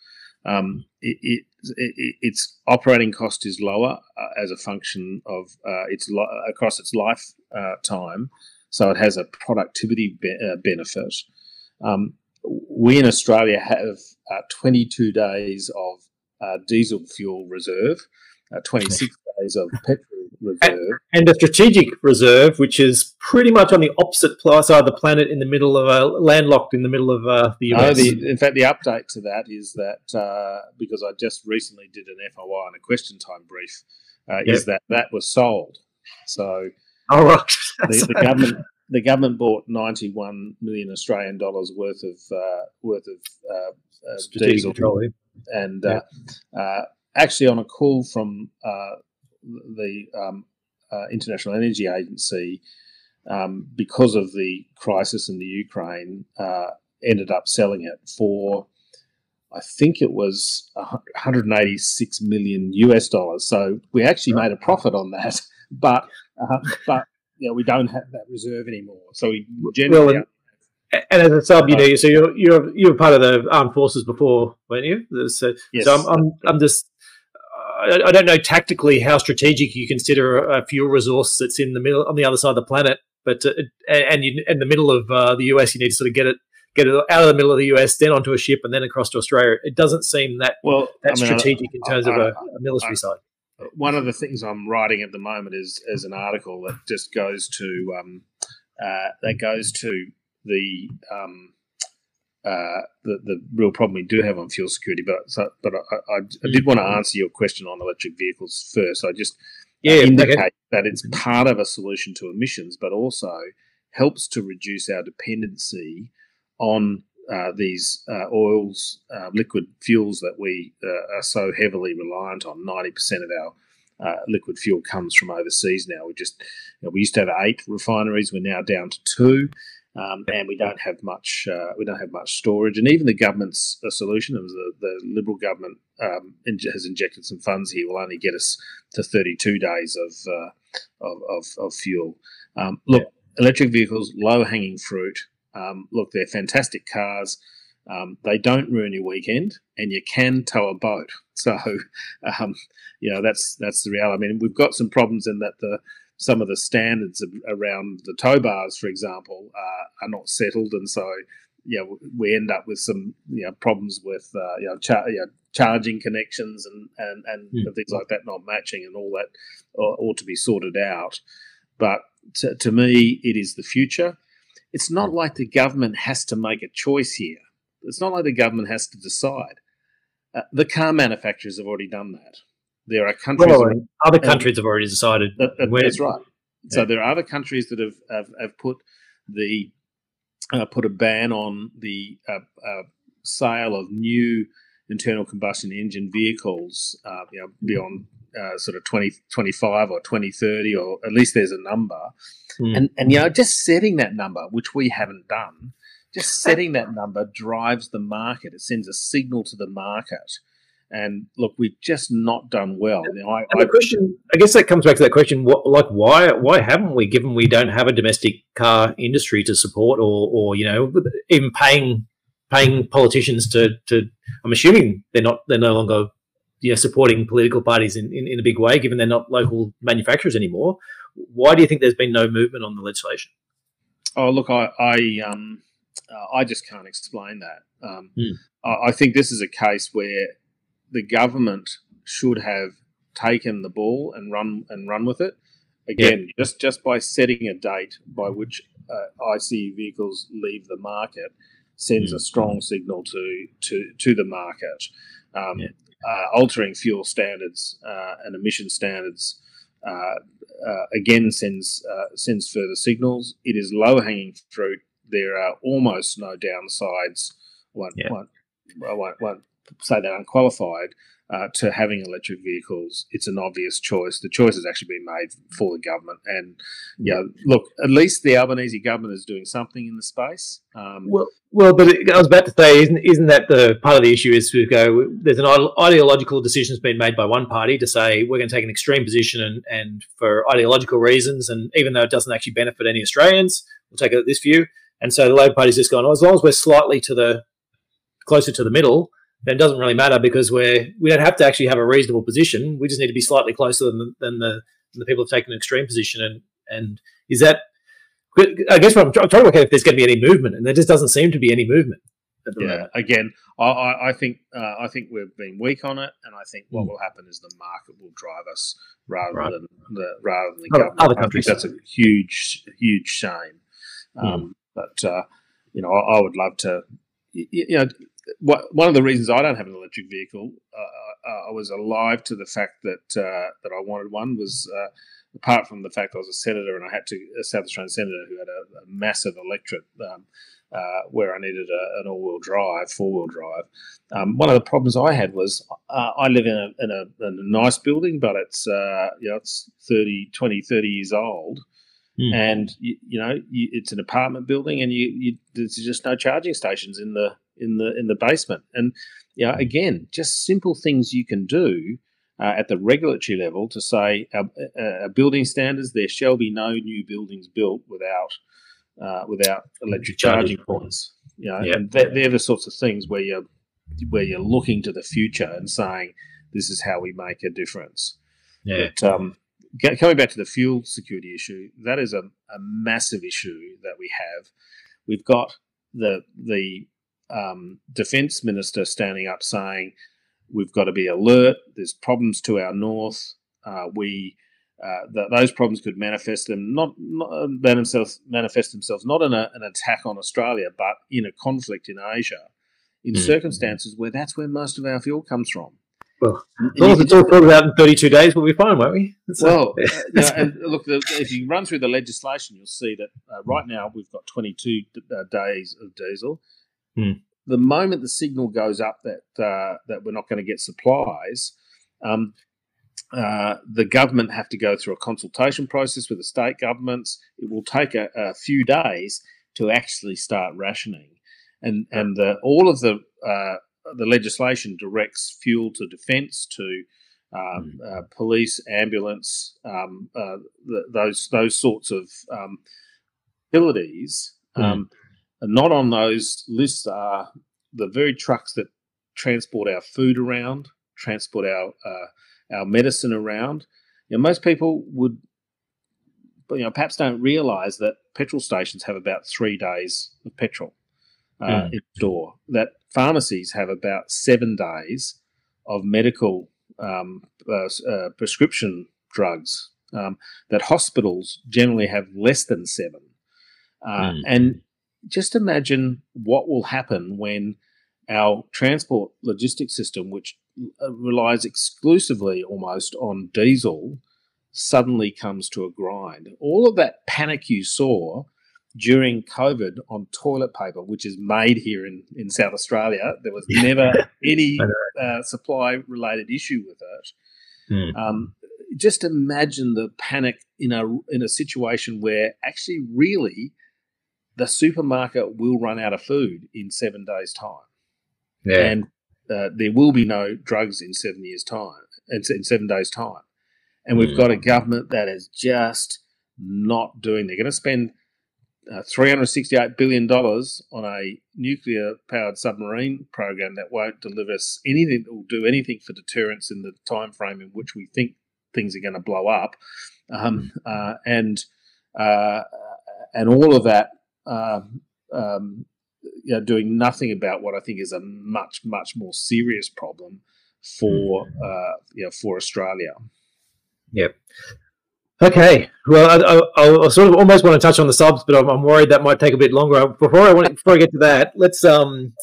Um, it, it, it, its operating cost is lower uh, as a function of uh, its lo- across its lifetime, uh, so it has a productivity be- uh, benefit. Um, we in Australia have uh, 22 days of uh, diesel fuel reserve, 26 petrol reserve. And, and, a strategic reserve, which is pretty much on the opposite side of the planet in the middle of a uh, landlocked in the middle of uh, the US. No, the, in fact, the update to that is that uh, because I just recently did an FOI on a question time brief, uh, yep. is that that was sold. So, all right, the, the government. The government bought 91 million Australian dollars worth of uh, worth of uh, diesel, petroleum. and actually on a call from the um, uh, International Energy Agency, um, because of the crisis in the Ukraine, uh, ended up selling it for, I think it was 186 million US dollars. So we actually made a profit on that, but uh, but know, we don't have that reserve anymore. So we generally. Well, and as a sub, you know, so you're you're you were part of the armed forces before, weren't you? So, yes. so I'm, I'm I'm just I, don't know tactically how strategic you consider a fuel resource that's in the middle on the other side of the planet, but uh, and you, in the middle of uh, the US, you need to sort of get it get it out of the middle of the US, then onto a ship, and then across to Australia. It doesn't seem that well that I mean, strategic in terms I, of a, a military side. One of the things I'm writing at the moment is is an article that just goes to um, uh, that goes to the um, uh, the, the real problem we do have on fuel security. But so, but I, I, I, did want to answer your question on electric vehicles first. I just uh, yeah, indicate okay. that it's part of a solution to emissions, but also helps to reduce our dependency on uh, these uh, oils, uh, liquid fuels that we uh, are so heavily reliant on. Ninety percent of our uh, liquid fuel comes from overseas now. We just you know, we used to have eight refineries. We're now down to two. Um, and we don't have much. Uh, we don't have much storage, and even the government's uh, solution, it was the, the Liberal government um, has injected some funds here, will only get us to 32 days of uh, of, of, of, fuel. Um, look, yeah. electric vehicles, low hanging fruit. Um, look, they're fantastic cars. Um, they don't ruin your weekend, and you can tow a boat. So, um, you know that's that's the reality. I mean, we've got some problems in that the some of the standards around the tow bars, for example, uh, are not settled, and so yeah, we end up with some you know, problems with uh, you, know, char- you know, charging connections and and, and mm. things like that not matching, and all that ought to be sorted out. But to, to me, it is the future. It's not like the government has to make a choice here. It's not like the government has to decide. Uh, the car manufacturers have already done that. There are countries. Well, other countries have already decided. That, that, that's right. So there are other countries that have have, have put the uh, put a ban on the uh, uh, sale of new internal combustion engine vehicles, uh, you know, beyond uh, sort of 2025 or 2030, or at least there's a number. Mm. And and you know, just setting that number, which we haven't done, just setting that number drives the market. It sends a signal to the market and look, we've just not done well. Now, I, and the I, question, I guess, that comes back to that question: what, like, why, why haven't we? Given we don't have a domestic car industry to support, or, or you know, even paying paying politicians to, to I'm assuming they're not, they're no longer, you know, supporting political parties in, in, in a big way, given they're not local manufacturers anymore. Why do you think there's been no movement on the legislation? Oh, look, I, I, um, uh, I just can't explain that. Um, mm. I, I think this is a case where the government should have taken the ball and run and run with it. Again, yeah. just just by setting a date by which uh, ICE vehicles leave the market sends mm. a strong signal to to to the market. Um, yeah. uh, altering fuel standards uh, and emission standards uh, uh, again sends uh, sends further signals. It is low hanging fruit. There are almost no downsides. One, yeah. one, I won't, won't say they're unqualified uh, to having electric vehicles, it's an obvious choice. The choice has actually been made for the government. And, yeah, look, at least the Albanese government is doing something in the space. Um, well, well, but I was about to say, isn't, isn't that the part of the issue is to go, there's an ideological decision that's been made by one party to say we're going to take an extreme position and, and for ideological reasons. And even though it doesn't actually benefit any Australians, we'll take this view. And so the Labor Party's just gone, well, as long as we're slightly to the closer to the middle, then it doesn't really matter because we're we don't have to actually have a reasonable position. We just need to be slightly closer than, than the than the people have taken an extreme position. And and is that? I guess what I'm, trying to work out if there's going to be any movement, and there just doesn't seem to be any movement. Yeah, moment. again, I, I think uh, I think we've been weak on it, and I think what mm. will happen is the market will drive us rather right. than the rather than the other, government. Other countries. that's a huge huge shame. Mm. Um, but uh, you know, I, I, would love to. You know, what, one of the reasons I don't have an electric vehicle, uh, uh, I was alive to the fact that uh, that I wanted one was uh, apart from the fact I was a senator and I had to a South Australian senator who had a, a massive electorate um, uh, where I needed a, an all-wheel drive, four-wheel drive. Um, one of the problems I had was uh, I live in a, in a, in a nice building, but it's you know it's 30, 20, 30 years old. Mm. And you, you know you, it's an apartment building, and you, you, there's just no charging stations in the in the in the basement. And yeah, again, just simple things you can do uh, at the regulatory level to say our, uh, building standards. There shall be no new buildings built without uh, without electric charging points. You know, and they're, they're the sorts of things where you're where you're looking to the future and saying this is how we make a difference. Yeah. But, um, coming back to the fuel security issue, that is a, a massive issue that we have. We've got the the um, defense minister standing up saying we've got to be alert. There's problems to our north. Uh, we uh, th- those problems could manifest them not, not uh, themselves manifest themselves not in a, an attack on Australia, but in a conflict in Asia, in mm. circumstances where that's where most of our fuel comes from. Well, as long as it's all sorted out in 32 days, we'll be fine, won't we? That's well, uh, and look, the, if you run through the legislation, you'll see that uh, right now we've got 22 d- uh, days of diesel. Mm. The moment the signal goes up that uh, that we're not going to get supplies, um, uh, the government have to go through a consultation process with the state governments. It will take a, a few days to actually start rationing, and and the, all of the uh, the legislation directs fuel to defence, to um, mm. uh, police, ambulance, um, uh, th- those those sorts of um, abilities. Mm. And not on those lists are the very trucks that transport our food around, transport our uh, our medicine around. You know, most people would, you know, perhaps don't realise that petrol stations have about three days of petrol uh, mm. in store. That pharmacies have about seven days of medical um, uh, uh, prescription drugs. Um, that hospitals generally have less than seven. Mm. And just imagine what will happen when our transport logistics system, which uh, relies exclusively almost on diesel, suddenly comes to a grind. All of that panic you saw during COVID on toilet paper, which is made here in, in South Australia, there was never any uh, supply related issue with it. Mm. Um, just imagine the panic in a in a situation where actually, really, the supermarket will run out of food in seven days' time. Yeah. And uh, there will be no drugs in seven years' time, in, in seven days' time. And we've mm. got a government that is just not doing. They're going to spend uh, $368 billion on a nuclear powered submarine program that won't deliver us anything that will do anything for deterrence in the time frame in which we think things are going to blow up. Um, uh, and uh, and all of that um, um, you know, doing nothing about what I think is a much, much more serious problem for uh, you know, for Australia. Yep. Okay. Well, I, I, I, sort of almost want to touch on the subs, but I'm, I'm, worried that might take a bit longer. Before I want, before I get to that, let's um.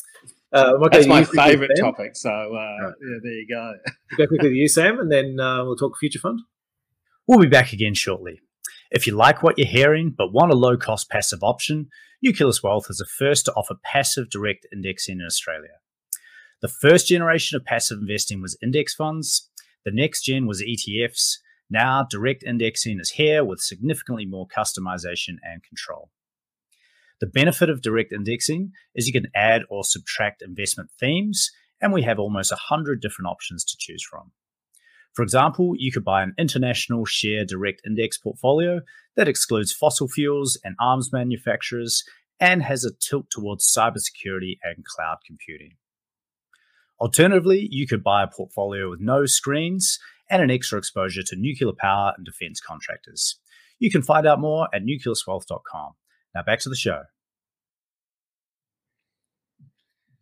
Uh, That's my favourite topic. So uh, right. yeah, there you go. go quickly to you, Sam, and then uh, we'll talk future fund. We'll be back again shortly. If you like what you're hearing but want a low cost passive option, Nucleus Wealth is the first to offer passive direct indexing in Australia. The first generation of passive investing was index funds, the next gen was ETFs. Now, direct indexing is here with significantly more customization and control. The benefit of direct indexing is you can add or subtract investment themes, and we have almost 100 different options to choose from. For example, you could buy an international share direct index portfolio that excludes fossil fuels and arms manufacturers and has a tilt towards cybersecurity and cloud computing. Alternatively, you could buy a portfolio with no screens and an extra exposure to nuclear power and defense contractors. You can find out more at nucleuswealth.com. Now back to the show.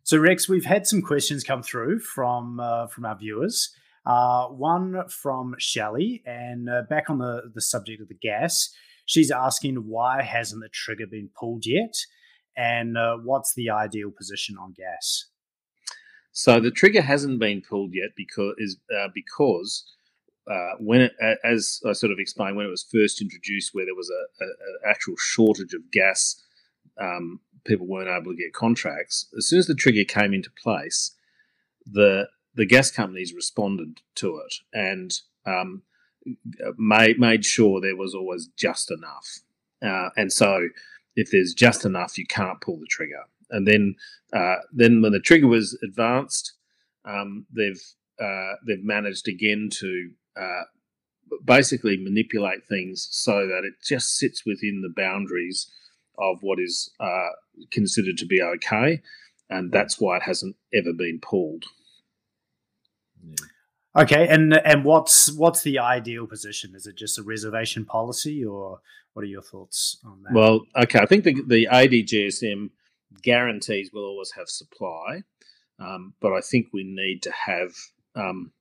So Rex, we've had some questions come through from uh, from our viewers. Uh, one from Shelley, and uh, back on the, the subject of the gas, she's asking why hasn't the trigger been pulled yet, and uh, what's the ideal position on gas? So the trigger hasn't been pulled yet because is uh, because uh, when it, as I sort of explained when it was first introduced, where there was a, a, a actual shortage of gas, um, people weren't able to get contracts. As soon as the trigger came into place, the the gas companies responded to it and um, made made sure there was always just enough. Uh, and so, if there's just enough, you can't pull the trigger. And then, uh, then when the trigger was advanced, um, they've uh, they've managed again to uh, basically manipulate things so that it just sits within the boundaries of what is uh, considered to be okay, and that's why it hasn't ever been pulled. Okay, and and what's what's the ideal position? Is it just a reservation policy, or what are your thoughts on that? Well, okay, I think the the ADGSM guarantees will always have supply, um, but I think we need to have um,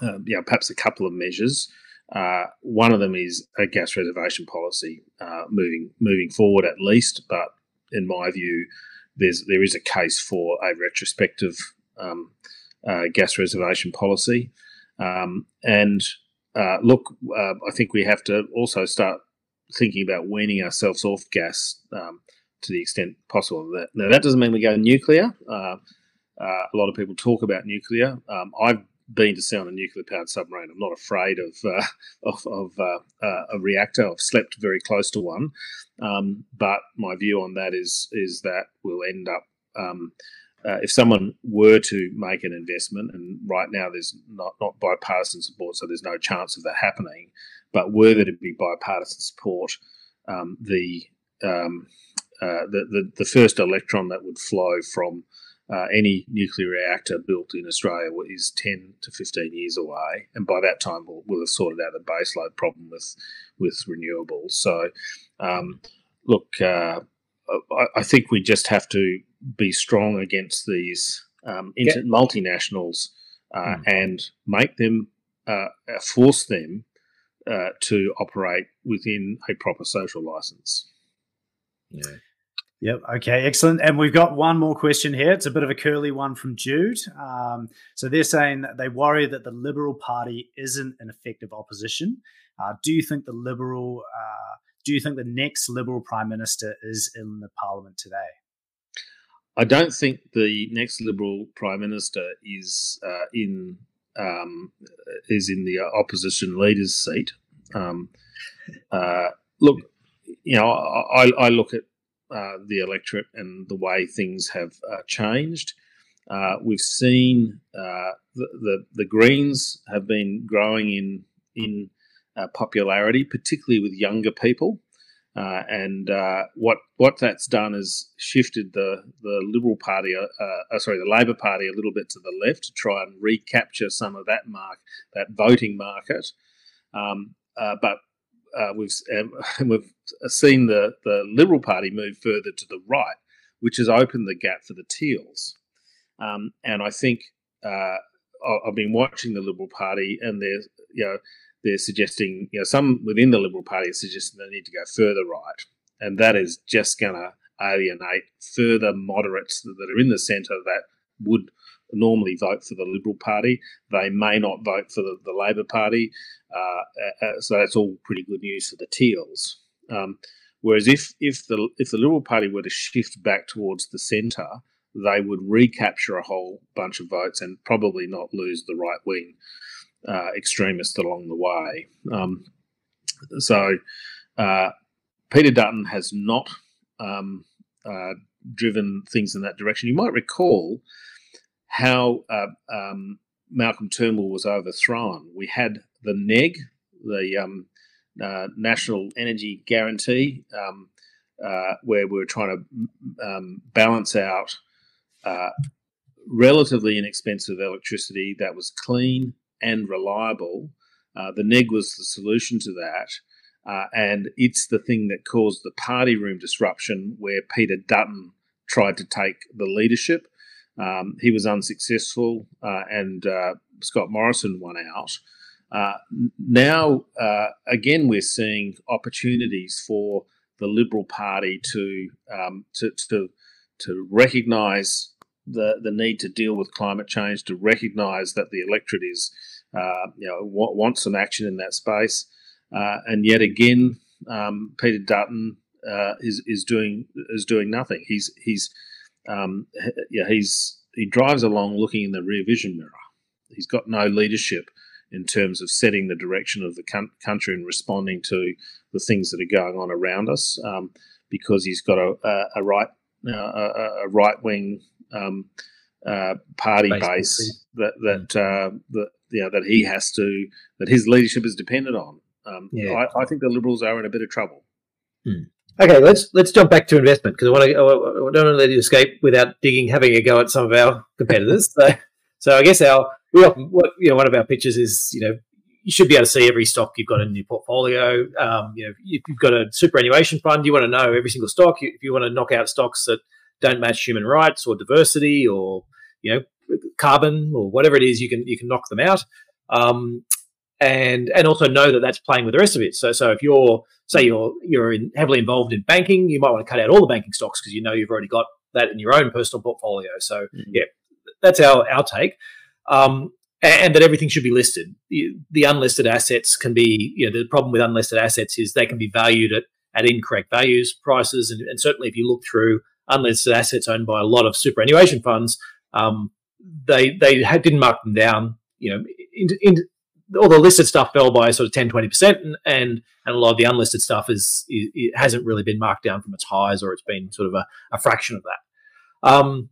uh, perhaps a couple of measures. Uh, one of them is a gas reservation policy uh, moving moving forward at least, but in my view, there's there is a case for a retrospective um, uh, gas reservation policy. Um, and uh, look, uh, I think we have to also start thinking about weaning ourselves off gas um, to the extent possible. Now, that doesn't mean we go nuclear. Uh, uh, a lot of people talk about nuclear. Um, I've been to sea on a nuclear powered submarine. I'm not afraid of uh, of, of a reactor. I've slept very close to one. Um, but my view on that is is that we'll end up um, uh, if someone were to make an investment, and right now there's not, not bipartisan support, so there's no chance of that happening, but were there to be bipartisan support, um, the, um, uh, the, the, the first electron that would flow from uh, any nuclear reactor built in Australia is 10 to 15 years away, and by that time we'll, we'll have sorted out the baseload problem with with renewables. So, um, look, uh, I, I think we just have to be strong against these um, inter- yeah. multinationals uh, mm. and make them uh, force them uh, to operate within a proper social license. Yeah. Yep. Okay. Excellent. And we've got one more question here. It's a bit of a curly one from Jude. Um, so they're saying that they worry that the Liberal Party isn't an effective opposition. Uh, do you think the Liberal? Uh, do you think the next Liberal Prime Minister is in the Parliament today? I don't think the next Liberal Prime Minister is uh, in um, is in the opposition leader's seat. Um, uh, look, you know, I, I look at uh, the electorate and the way things have uh, changed. Uh, we've seen uh, the, the, the Greens have been growing in in popularity, particularly with younger people. Uh, and uh, what what that's done is shifted the the Liberal Party, uh, uh, sorry, the Labor Party a little bit to the left to try and recapture some of that mark, that voting market. Um, uh, but uh, we've um, we've seen the the Liberal Party move further to the right, which has opened the gap for the Teals. Um, and I think I've been watching the Liberal Party, and they're you know they're suggesting you know some within the Liberal Party are suggesting they need to go further right, and that is just going to alienate further moderates that are in the centre that would normally vote for the Liberal Party. They may not vote for the, the Labor Party. Uh, uh, so that's all pretty good news for the Teals. Um, whereas if if the if the Liberal Party were to shift back towards the centre, they would recapture a whole bunch of votes and probably not lose the right wing uh, extremists along the way. Um, so uh, Peter Dutton has not um, uh, driven things in that direction. You might recall how uh, um, Malcolm Turnbull was overthrown. We had the NEG, the um, uh, National Energy Guarantee, um, where we were trying to um, balance out relatively inexpensive electricity that was clean and reliable. Uh, the NEG was the solution to that. Uh, and it's the thing that caused the party room disruption where Peter Dutton tried to take the leadership. Um, he was unsuccessful, uh, and uh, Scott Morrison won out. Uh, now, uh, again, we're seeing opportunities for the Liberal Party to um, to, to to recognise the the need to deal with climate change, to recognise that the electorate is uh, you know wants some action in that space. Uh, and yet again, um, Peter Dutton uh, is is doing is doing nothing. He's he's um, yeah he's he drives along looking in the rear vision mirror. He's got no leadership in terms of setting the direction of the country and responding to the things that are going on around us. Um, because he's got a, a, a right uh, a, a right wing um, uh, party Basically. base that that uh, that you know, that he has to that his leadership is dependent on. Um, yeah. I, I, think the Liberals are in a bit of trouble. Hmm. Okay, let's let's jump back to investment because I want to. I don't want to let you escape without digging, having a go at some of our competitors. so, so I guess our we often, what, you know one of our pitches is you know you should be able to see every stock you've got in your portfolio. Um, you know, if you've got a superannuation fund, you want to know every single stock. If you want to knock out stocks that don't match human rights or diversity or you know carbon or whatever it is, you can you can knock them out. Um, and and also know that that's playing with the rest of it. So so if you're say you're you're in, heavily involved in banking, you might want to cut out all the banking stocks because you know you've already got that in your own personal portfolio. So mm-hmm. yeah, that's our our take. Um, and that everything should be listed. The, the, unlisted assets can be, you know, the problem with unlisted assets is they can be valued at, at incorrect values, prices, and, and certainly if you look through unlisted assets owned by a lot of superannuation funds, um, they they had, didn't mark them down. You know, in, in, all the listed stuff fell by sort of 10, 20%, and, and, and a lot of the unlisted stuff is, it hasn't really been marked down from its highs, or it's been sort of a, a fraction of that. Um,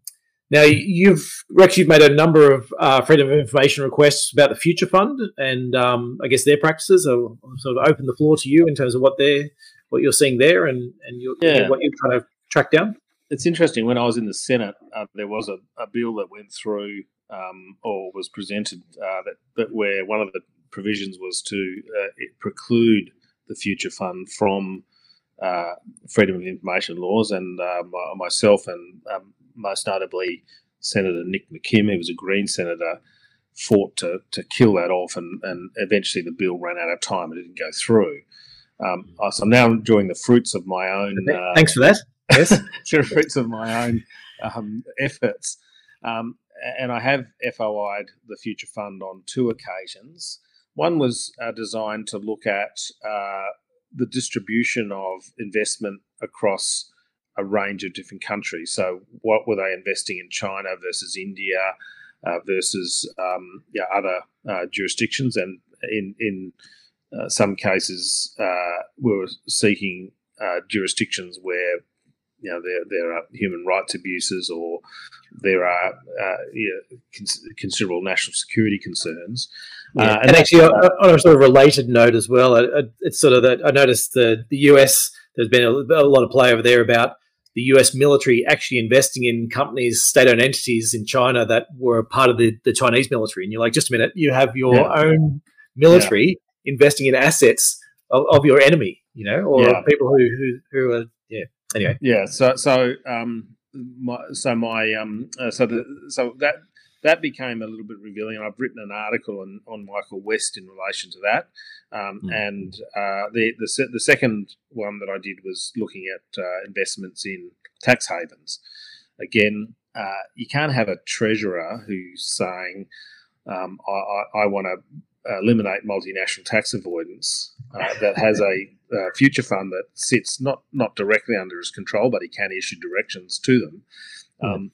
now, you've Rex, you've made a number of uh, freedom of information requests about the Future Fund, and um, I guess their practices. I'll sort of open the floor to you in terms of what they're what you're seeing there, and and yeah. what you're trying to track down it's interesting. When I was in the Senate, uh, there was a, a, bill that went through um, or was presented uh, that, that, where one of the provisions was to uh, preclude the future fund from uh, freedom of information laws, and uh, my, myself and um, most notably Senator Nick McKim, who was a Green senator, fought to, to kill that off, and, and eventually the bill ran out of time and it didn't go through. Um, so I'm now enjoying the fruits of my own. Thanks for that yes, through fruits of my own um, efforts. Um, and I have FOI'd the Future Fund on two occasions. One was uh, designed to look at uh, the distribution of investment across a range of different countries. So, what were they investing in China versus India uh, versus um, yeah, other uh, jurisdictions? And in in uh, some cases, uh, we were seeking jurisdictions where you know there there are human rights abuses or there are uh, you know, cons- considerable national security concerns. Yeah. Uh, and, and actually, on, on a sort of related note as well, it's sort of that I noticed the the US. There's been a, a, lot of play over there about the US military actually investing in companies, state-owned entities in China that were part of the, the Chinese military. And you're like, just a minute, you have your yeah. own military yeah. investing in assets of, of, your enemy, you know, or people who, who who are yeah anyway. Yeah. So so um, my, so my um, uh, so the so that that became a little bit revealing. I've written an article on, on Michael West in relation to that. Um, mm. And uh, the, the, the second one that I did was looking at uh, investments in tax havens. Again, uh, you can't have a treasurer who's saying, um, I, I, I want to eliminate multinational tax avoidance uh, that has a uh, future fund that sits not not directly under his control, but he can issue directions to them. Um,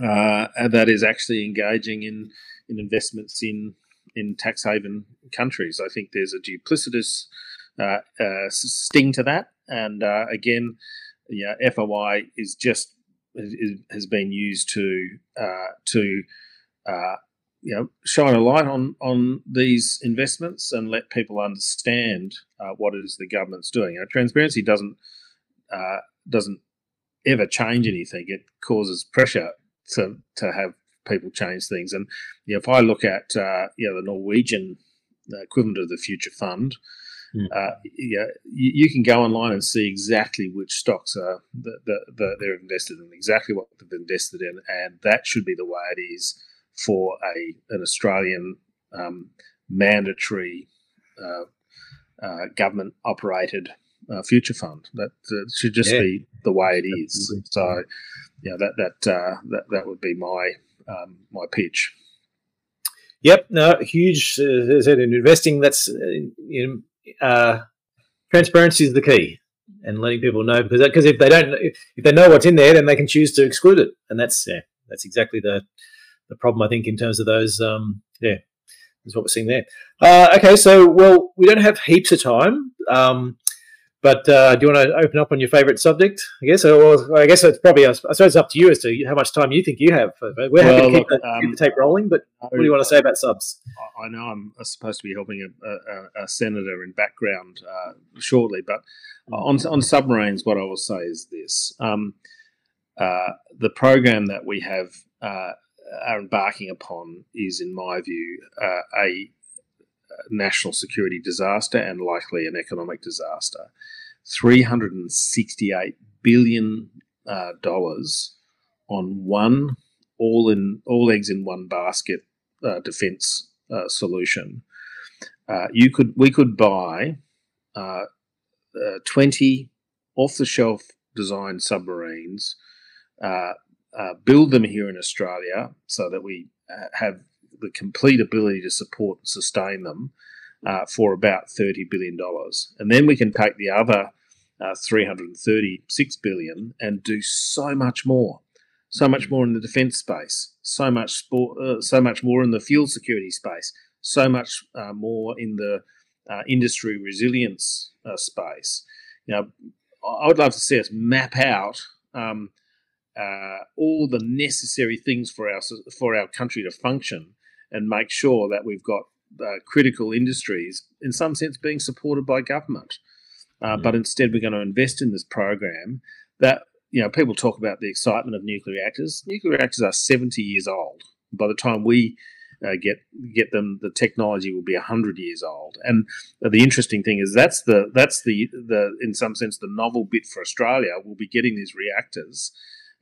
uh, that is actually engaging in in investments in in tax haven countries. I think there's a duplicitous uh, uh, sting to that, and uh, again, yeah, FOI is just is, has been used to uh, to uh, you know shine a light on on these investments and let people understand what it is the government's doing. You know, transparency doesn't doesn't ever change anything. It causes pressure to to have people change things. And you know, if I look at uh, you know the Norwegian equivalent of the Future Fund, mm. uh, yeah, you, you, can go online and see exactly which stocks are that the, the, they're invested in, exactly what they've invested in, and that should be the way it is for a an Australian um, mandatory uh, uh government operated uh, future fund. That should just yeah. be the way it is. So yeah, that that uh, that that would be my um, my pitch. Yep, no, huge. Uh, as I said, in investing, that's uh, uh, transparency is the key, and letting people know because because if they don't if, if they know what's in there, then they can choose to exclude it, and that's yeah, that's exactly the the problem I think in terms of those. Um, yeah, is what we're seeing there. Uh, okay, so well, we don't have heaps of time. Um, but uh, do you want to open up on your favourite subject? I guess. Or, I guess it's probably. I suppose it's up to you as to how much time you think you have. We're well, happy to keep, look, the, um, keep, the, tape rolling. But what do you want to say about subs? I know I'm supposed to be helping a, a, a senator in background uh, shortly, but on on submarines, what I will say is this: um, uh, the program that we have uh, are embarking upon is, in my view, uh, a national security disaster and likely an economic disaster. $368 billion uh, on one all in all eggs in one basket uh, defense uh, solution. Uh, you could we could buy uh, uh, 20 off the shelf designed submarines, build them here in Australia so that we have the complete ability to support and sustain them uh, for about $30 billion. And then we can take the other uh, 336 billion and do so much more, so much more in the defence space, so much sport, uh, so much more in the fuel security space, so much uh, more in the uh, industry resilience uh, space. You know, I would love to see us map out um, uh, all the necessary things for our for our country to function and make sure that we've got uh, critical industries, in some sense, being supported by government. Uh, mm. But instead, we're going to invest in this program that, you know, people talk about the excitement of nuclear reactors. Nuclear reactors are 70 years old. By the time we uh, get get them, the technology will be 100 years old. And the interesting thing is that's the that's the the in some sense the novel bit for Australia. We'll be getting these reactors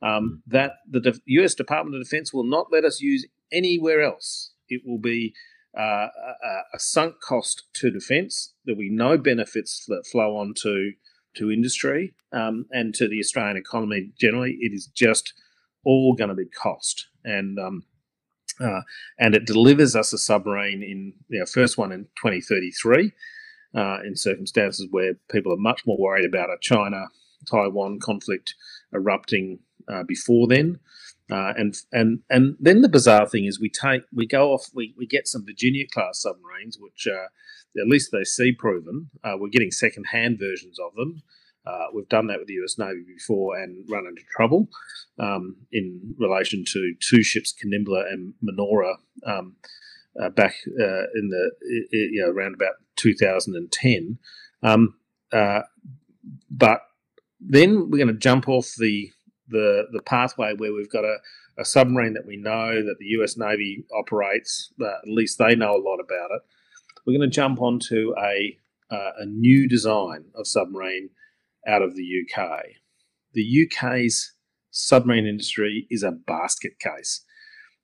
um, that the U.S. Department of Defense will not let us use anywhere else. It will be uh, a, a, sunk cost to defence. There'll be no benefits that flow on to, to industry um, and to the Australian economy generally. It is just all going to be cost. And um, uh, and it delivers us a submarine in the you know, first one in 2033 uh, in circumstances where people are much more worried about a China Taiwan conflict erupting uh, before then. Uh, and and and then the bizarre thing is we take we go off we, we get some Virginia class submarines which uh, at least they sea proven. Uh, we're getting second hand versions of them. Uh, we've done that with the U.S. Navy before and run into trouble um, in relation to two ships, Kanimbla and Manoora, um, uh, back uh, in the you know around about 2010. Um, but then we're going to jump off the the the pathway where we've got a, a submarine that we know that the US Navy operates, at least they know a lot about it. We're going to jump onto a uh, a new design of submarine out of the UK. The UK's submarine industry is a basket case.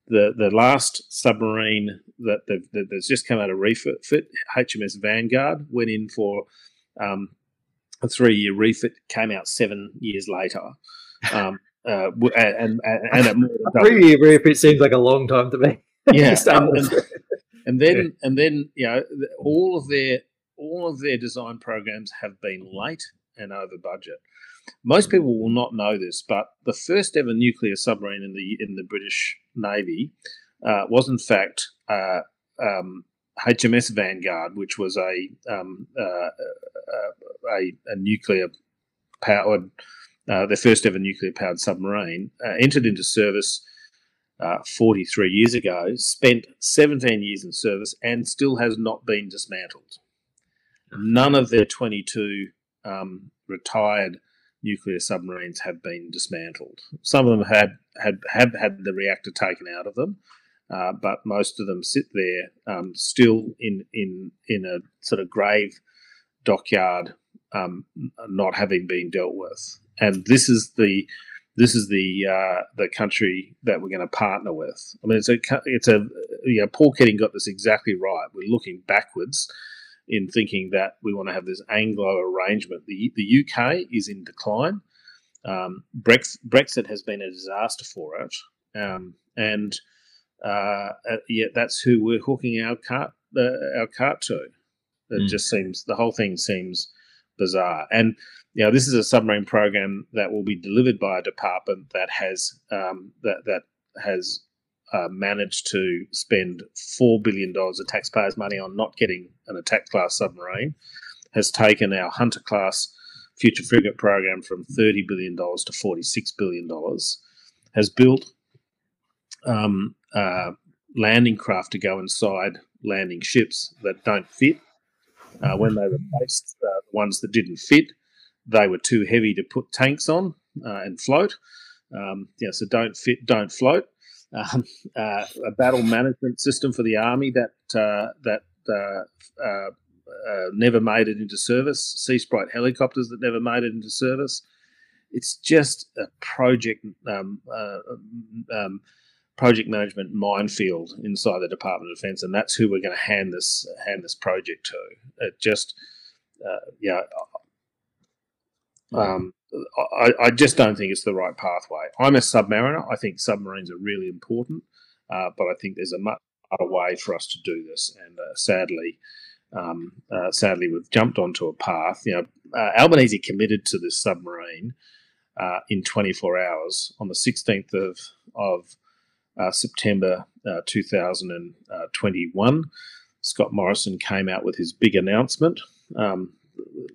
the the last submarine that, that that's just come out of refit, HMS Vanguard, went in for um, a three year refit, came out seven years later. Um, uh, and, and, and three year refit seems like a long time to me. Yeah, and, and, and, then and then you know all of their all of their design programs have been late and over budget. Most people will not know this, but the first ever nuclear submarine in the in the British Navy uh, was in fact uh, um, HMS Vanguard, which was a um, uh, uh, a, a, nuclear powered uh, the first ever nuclear powered submarine, uh, entered into service. 43 years ago, spent 17 years in service and still has not been dismantled. None of their 22 um, retired nuclear submarines have been dismantled. Some of them had had have had the reactor taken out of them, uh, but most of them sit there um, still in in in a sort of grave dockyard, um, not having been dealt with. And this is the this is the uh, the country that we're going to partner with. I mean, it's a it's a you know, Paul Keating got this exactly right. We're looking backwards in thinking that we want to have this Anglo arrangement. The, the UK is in decline. Um, Brexit, Brexit has been a disaster for it. Um, and uh, uh, yet that's who we're hooking our cart, uh, our cart to. It mm. just seems, the whole thing seems bizarre. And, you know, this is a submarine program that will be delivered by a department that has, um, that, that has uh, managed to spend $4 billion of taxpayers' money on not getting an attack class submarine, has taken our Hunter class future frigate program from $30 billion to $46 billion, has built um, uh, landing craft to go inside landing ships that don't fit. Uh, when they replaced uh, the ones that didn't fit, they were too heavy to put tanks on uh, and float. Um, yeah, so don't fit, don't float um, uh, a battle management system for the army that uh, that uh, never made it into service. Sea Sprite helicopters that never made it into service. It's just a project um, um, project management minefield inside the Department of Defence, and that's who we're going to hand this hand this project to. It just yeah. Um, I, I, just don't think it's the right pathway. I'm a submariner. I think submarines are really important, uh, but I think there's a much other way for us to do this. And uh, sadly, um, uh, sadly, we've jumped onto a path. You know, uh, Albanese committed to this submarine uh, in 24 hours on the 16th of of uh, September 2021. Scott Morrison came out with his big announcement. Um,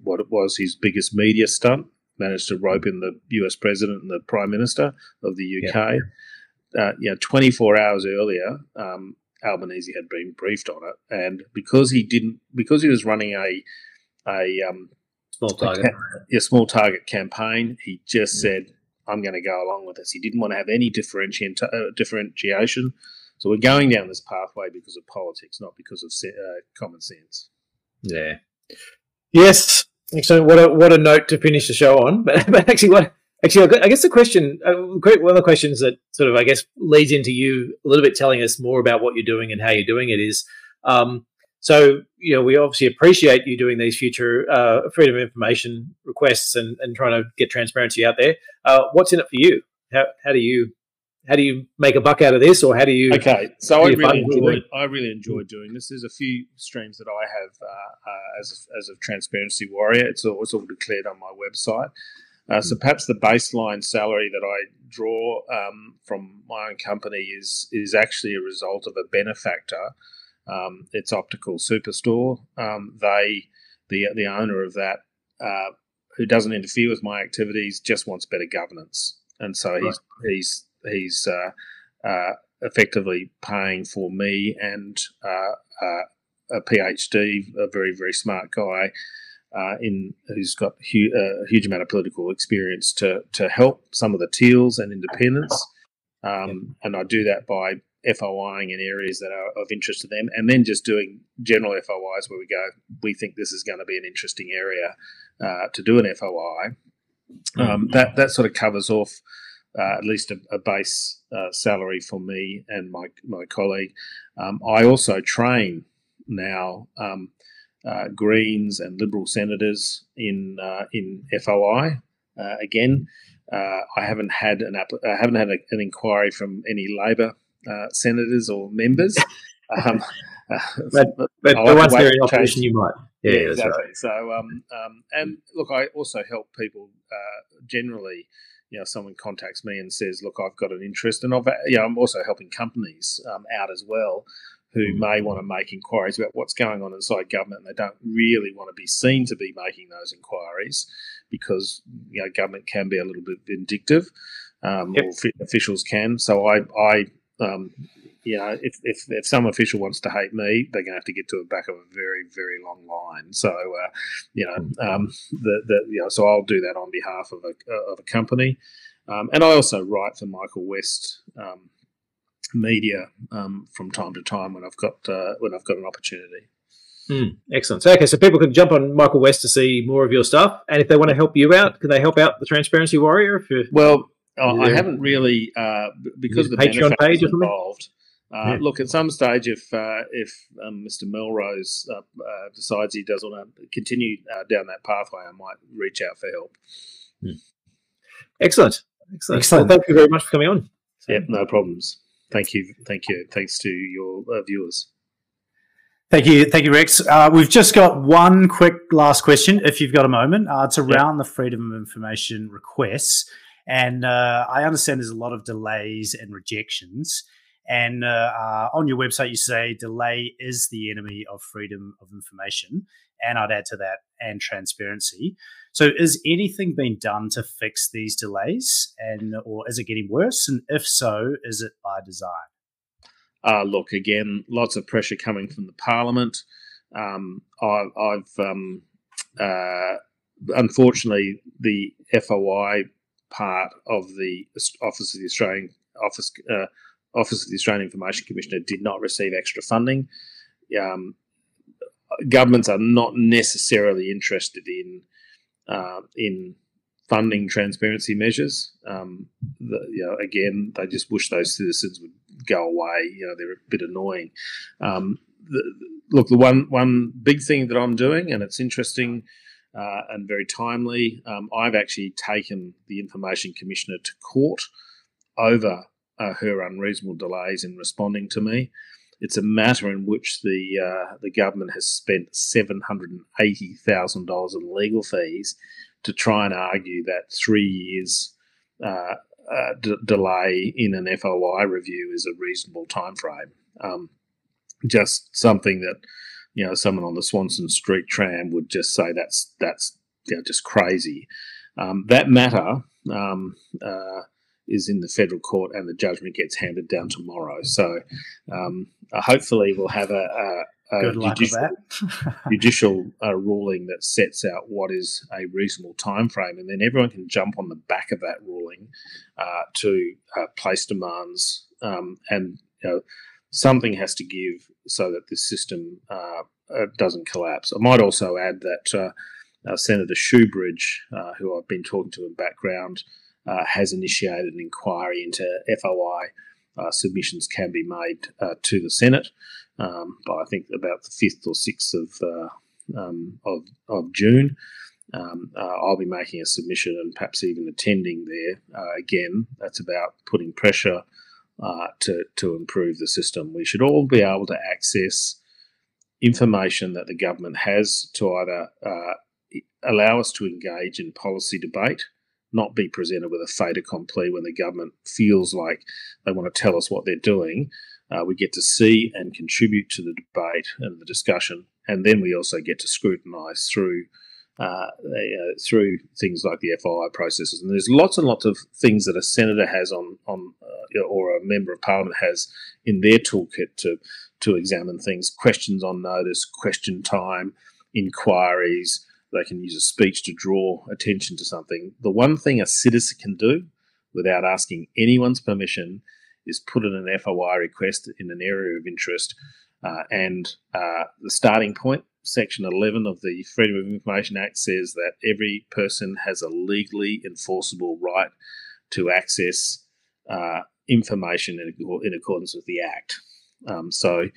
what it was his biggest media stunt managed to rope in the US president and the prime minister of the UK. Yeah, uh, yeah 24 hours earlier, um, Albanese had been briefed on it, and because he didn't, because he was running a a um, small target, a, a small target campaign, he just yeah. said, "I'm going to go along with this." He didn't want to have any differenti- uh, differentiation. So we're going down this pathway because of politics, not because of uh, common sense. Yeah. Yes, Excellent. What a what a note to finish the show on. But, but actually, what actually I guess the question, uh, one of the questions that sort of I guess leads into you a little bit telling us more about what you're doing and how you're doing it is. Um, so you know, we obviously appreciate you doing these future uh, freedom of information requests and, and trying to get transparency out there. Uh, what's in it for you? How how do you how do you make a buck out of this, or how do you? Okay, so I really enjoy I really enjoy doing this. There's a few streams that I have uh, uh, as a, as a transparency warrior. It's all, it's all declared on my website. Uh, so perhaps the baseline salary that I draw um, from my own company is is actually a result of a benefactor. Um, it's Optical Superstore. Um, they the the owner of that uh, who doesn't interfere with my activities just wants better governance, and so right. he's he's he's uh, uh, effectively paying for me and uh, a PhD, a very very smart guy. Uh, in who's got hu- a huge amount of political experience to to help some of the teals and independents, um, and I do that by FOIing in areas that are of interest to them, and then just doing general FOIs where we go, we think this is going to be an interesting area uh, to do an FOI. Um, that that sort of covers off uh, at least a, a base uh, salary for me and my my colleague. Um, I also train now um, uh, Greens and Liberal senators in uh, in FOI. Uh, again, uh, I haven't had an I haven't had a, an inquiry from any Labor senators or members. Um, but, but, but once they're in opposition, you might. Yeah, yeah exactly. Right. So, um, um, and look, I also help people generally you know someone contacts me and says, "Look, I've got an interest," and I've you know I'm also helping companies um, out as well who mm. may want to make inquiries about what's going on inside government, and they don't really want to be seen to be making those inquiries because you know government can be a little bit vindictive, um, yep. or officials can. So I I um, you know, if, if, if some official wants to hate me, they're going to have to get to the back of a very, very long line. So, uh, you know, hmm. um, the, the, you know, so I'll do that on behalf of a, of a company. Um, and I also write for Michael West um, media um, from time to time when I've got, uh, when I've got an opportunity. Mm, excellent. So, okay, so people can jump on Michael West to see more of your stuff, and if they want to help you out, can they help out the Transparency Warrior? If you well, I haven't really uh, because the Patreon page involved. Uh, yeah. Look, at some stage, if uh, if um, Mr. Melrose uh, uh decides he does want to continue uh, down that pathway, I might reach out for help. Hmm. Excellent, excellent. excellent. Well, thank you very much for coming on. Yep, no problems. Thank you, thank you. Thanks to your uh, viewers. Thank you, thank you, Rex. we've just got one quick last question, if you've got a moment. it's around yep. the freedom of information requests, and I understand there's a lot of delays and rejections. And uh, uh, on your website, you say delay is the enemy of freedom of information. And I'd add to that, and transparency. So, is anything being done to fix these delays, and or is it getting worse? And if so, is it by design? Uh, look, again, lots of pressure coming from the Parliament. Um, I, have um, uh, unfortunately the FOI part of the Office of the Australian Office uh, Office of the Australian Information Commissioner did not receive extra funding. Um, governments are not necessarily interested in uh, in funding transparency measures. Um, the, you know, again, they just wish those citizens would go away. You know, they're a bit annoying. Um, the, look, the one one big thing that I'm doing, and it's interesting uh, and very timely. Um, I've actually taken the Information Commissioner to court over uh, her unreasonable delays in responding to me. It's a matter in which the uh, the government has spent seven hundred and eighty thousand dollars in legal fees to try and argue that three years uh, uh, d- delay in an FOI review is a reasonable time frame. Um, just something that you know someone on the Swanston Street tram would just say that's that's you know, just crazy. Um, that matter um, uh, is in the federal court and the judgment gets handed down tomorrow. So um, uh, hopefully we'll have a, a, a judicial, judicial uh, ruling that sets out what is a reasonable time frame, and then everyone can jump on the back of that ruling uh, to uh, place demands, um, and you know, something has to give so that this system uh, uh, doesn't collapse. I might also add that. Senator Shoebridge, who I've been talking to in background, uh, has initiated an inquiry into FOI uh, submissions can be made uh, to the Senate um, by I think about the fifth or sixth of uh, um, of, of June. Um, uh, I'll be making a submission and perhaps even attending there. Uh, again, that's about putting pressure to to improve the system. We should all be able to access information that the government has to either allow us to engage in policy debate not be presented with a fait accompli when the government feels like they want to tell us what they're doing. Uh, we get to see and contribute to the debate and the discussion, and then we also get to scrutinise through uh, uh, through things like the FOI processes. And there's lots and lots of things that a senator has on on uh, or a member of parliament has in their toolkit to to examine things: questions on notice, question time, inquiries they can use a speech to draw attention to something. The one thing a citizen can do without asking anyone's permission is put in an FOI request in an area of interest. Uh, and uh, the starting point, Section 11 of the Freedom of Information Act, says that every person has a legally enforceable right to access uh, information in, in, accordance with the Act. Um, so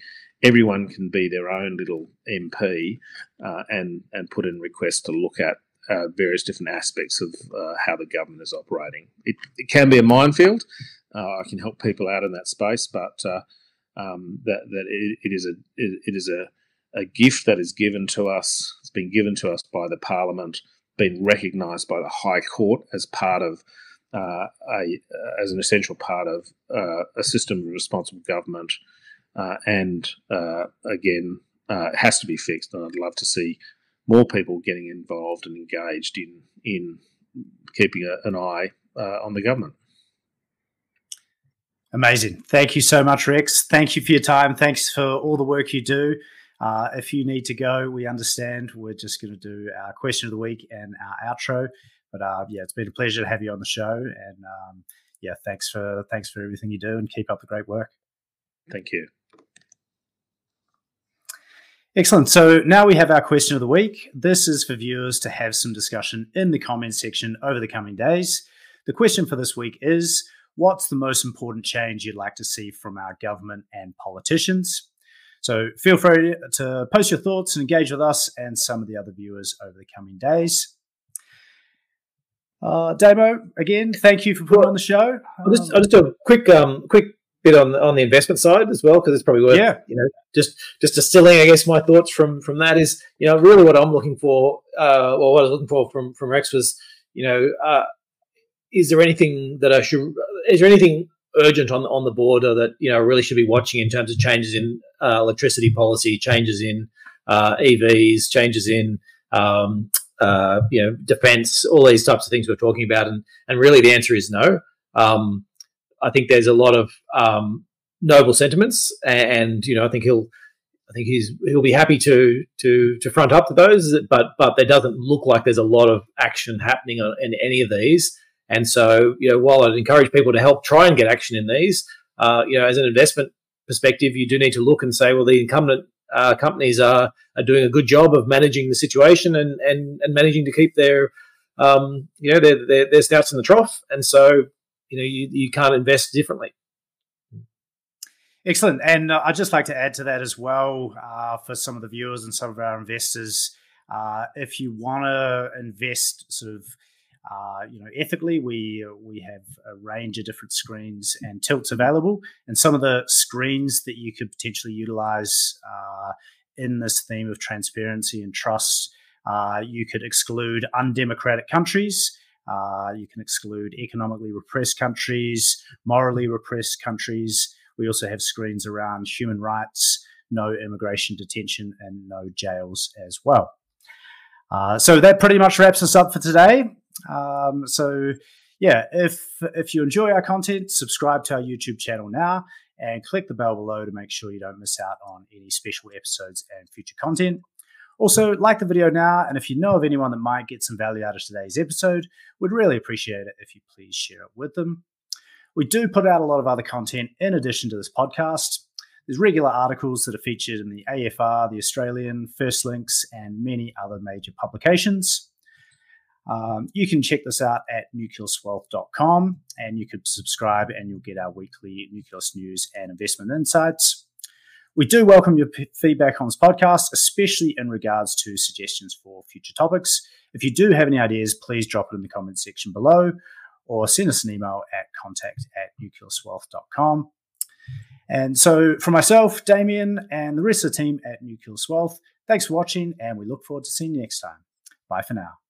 everyone can be their own little MP uh, and and put in requests to look at uh, various different aspects of uh, how the government is operating. It, it can be a minefield. Uh, I can help people out in that space, but uh, um, that that it, it is a it, it is a a gift that is given to us. It's been given to us by the Parliament, been recognised by the High Court as part of uh, a as an essential part of uh, a system of responsible government, uh, and uh, again, uh, it has to be fixed. And I'd love to see more people getting involved and engaged in in keeping a, an eye uh, on the government. Amazing. Thank you so much, Rex. Thank you for your time. Thanks for all the work you do. Uh, if you need to go, we understand. We're just going to do our question of the week and our outro. But uh, yeah, it's been a pleasure to have you on the show. And um, yeah, thanks for thanks for everything you do, and keep up the great work. Thank you. Excellent. So now we have our question of the week. This is for viewers to have some discussion in the comments section over the coming days. The question for this week is What's the most important change you'd like to see from our government and politicians? So feel free to post your thoughts and engage with us and some of the other viewers over the coming days. Uh, Damo, again, thank you for putting well, on the show. I'll just, I'll just do a quick, um, quick bit on on the investment side as well because it's probably worth yeah. you know just just distilling I guess my thoughts from from that is you know really what I'm looking for uh, or what I was looking for from from Rex was you know uh, is there anything that I should is there anything urgent on on the border that you know really should be watching in terms of changes in uh, electricity policy, changes in uh, EVs, changes in um, uh, you know defense, all these types of things we're talking about, and and really the answer is no. Um, I think there's a lot of um, noble sentiments, and, and, you know I think he'll. I think he's he'll be happy to to to front up to those, but but there doesn't look like there's a lot of action happening in any of these. And so, you know, while I'd encourage people to help try and get action in these, uh, you know, as an investment perspective, you do need to look and say, well, the incumbent uh, companies are, are doing a good job of managing the situation and, and, and managing to keep their, um, you know, their, their, their in the trough. And so, you know, you, you can't invest differently. Excellent. And uh, I'd just like to add to that as well uh, for some of the viewers and some of our investors. Uh, if you want to invest sort of uh, you know, ethically, we we have a range of different screens and tilts available, and some of the screens that you could potentially utilize uh, in this theme of transparency and trust. Uh, you could exclude undemocratic countries. Uh, you can exclude economically repressed countries, morally repressed countries. We also have screens around human rights, no immigration detention, and no jails as well. Uh, so that pretty much wraps us up for today. Um, so yeah, if if you enjoy our content, subscribe to our YouTube channel now and click the bell below to make sure you don't miss out on any special episodes and future content. Also, like the video now, and if you know of anyone that might get some value out of today's episode, we'd really appreciate it if you please share it with them. We do put out a lot of other content in addition to this podcast. There's regular articles that are featured in the AFR, the Australian, Firstlinks, and many other major publications. Um, you can check this out at nucleuswealth.com and you could subscribe and you'll get our weekly Nucleus news and investment insights. We do welcome your p- feedback on this podcast, especially in regards to suggestions for future topics. If you do have any ideas, please drop it in the comment section below or send us an email at contact at nucleuswealth.com. And so, for myself, Damien, and the rest of the team at Nucleus Wealth, thanks for watching, and we look forward to seeing you next time. Bye for now.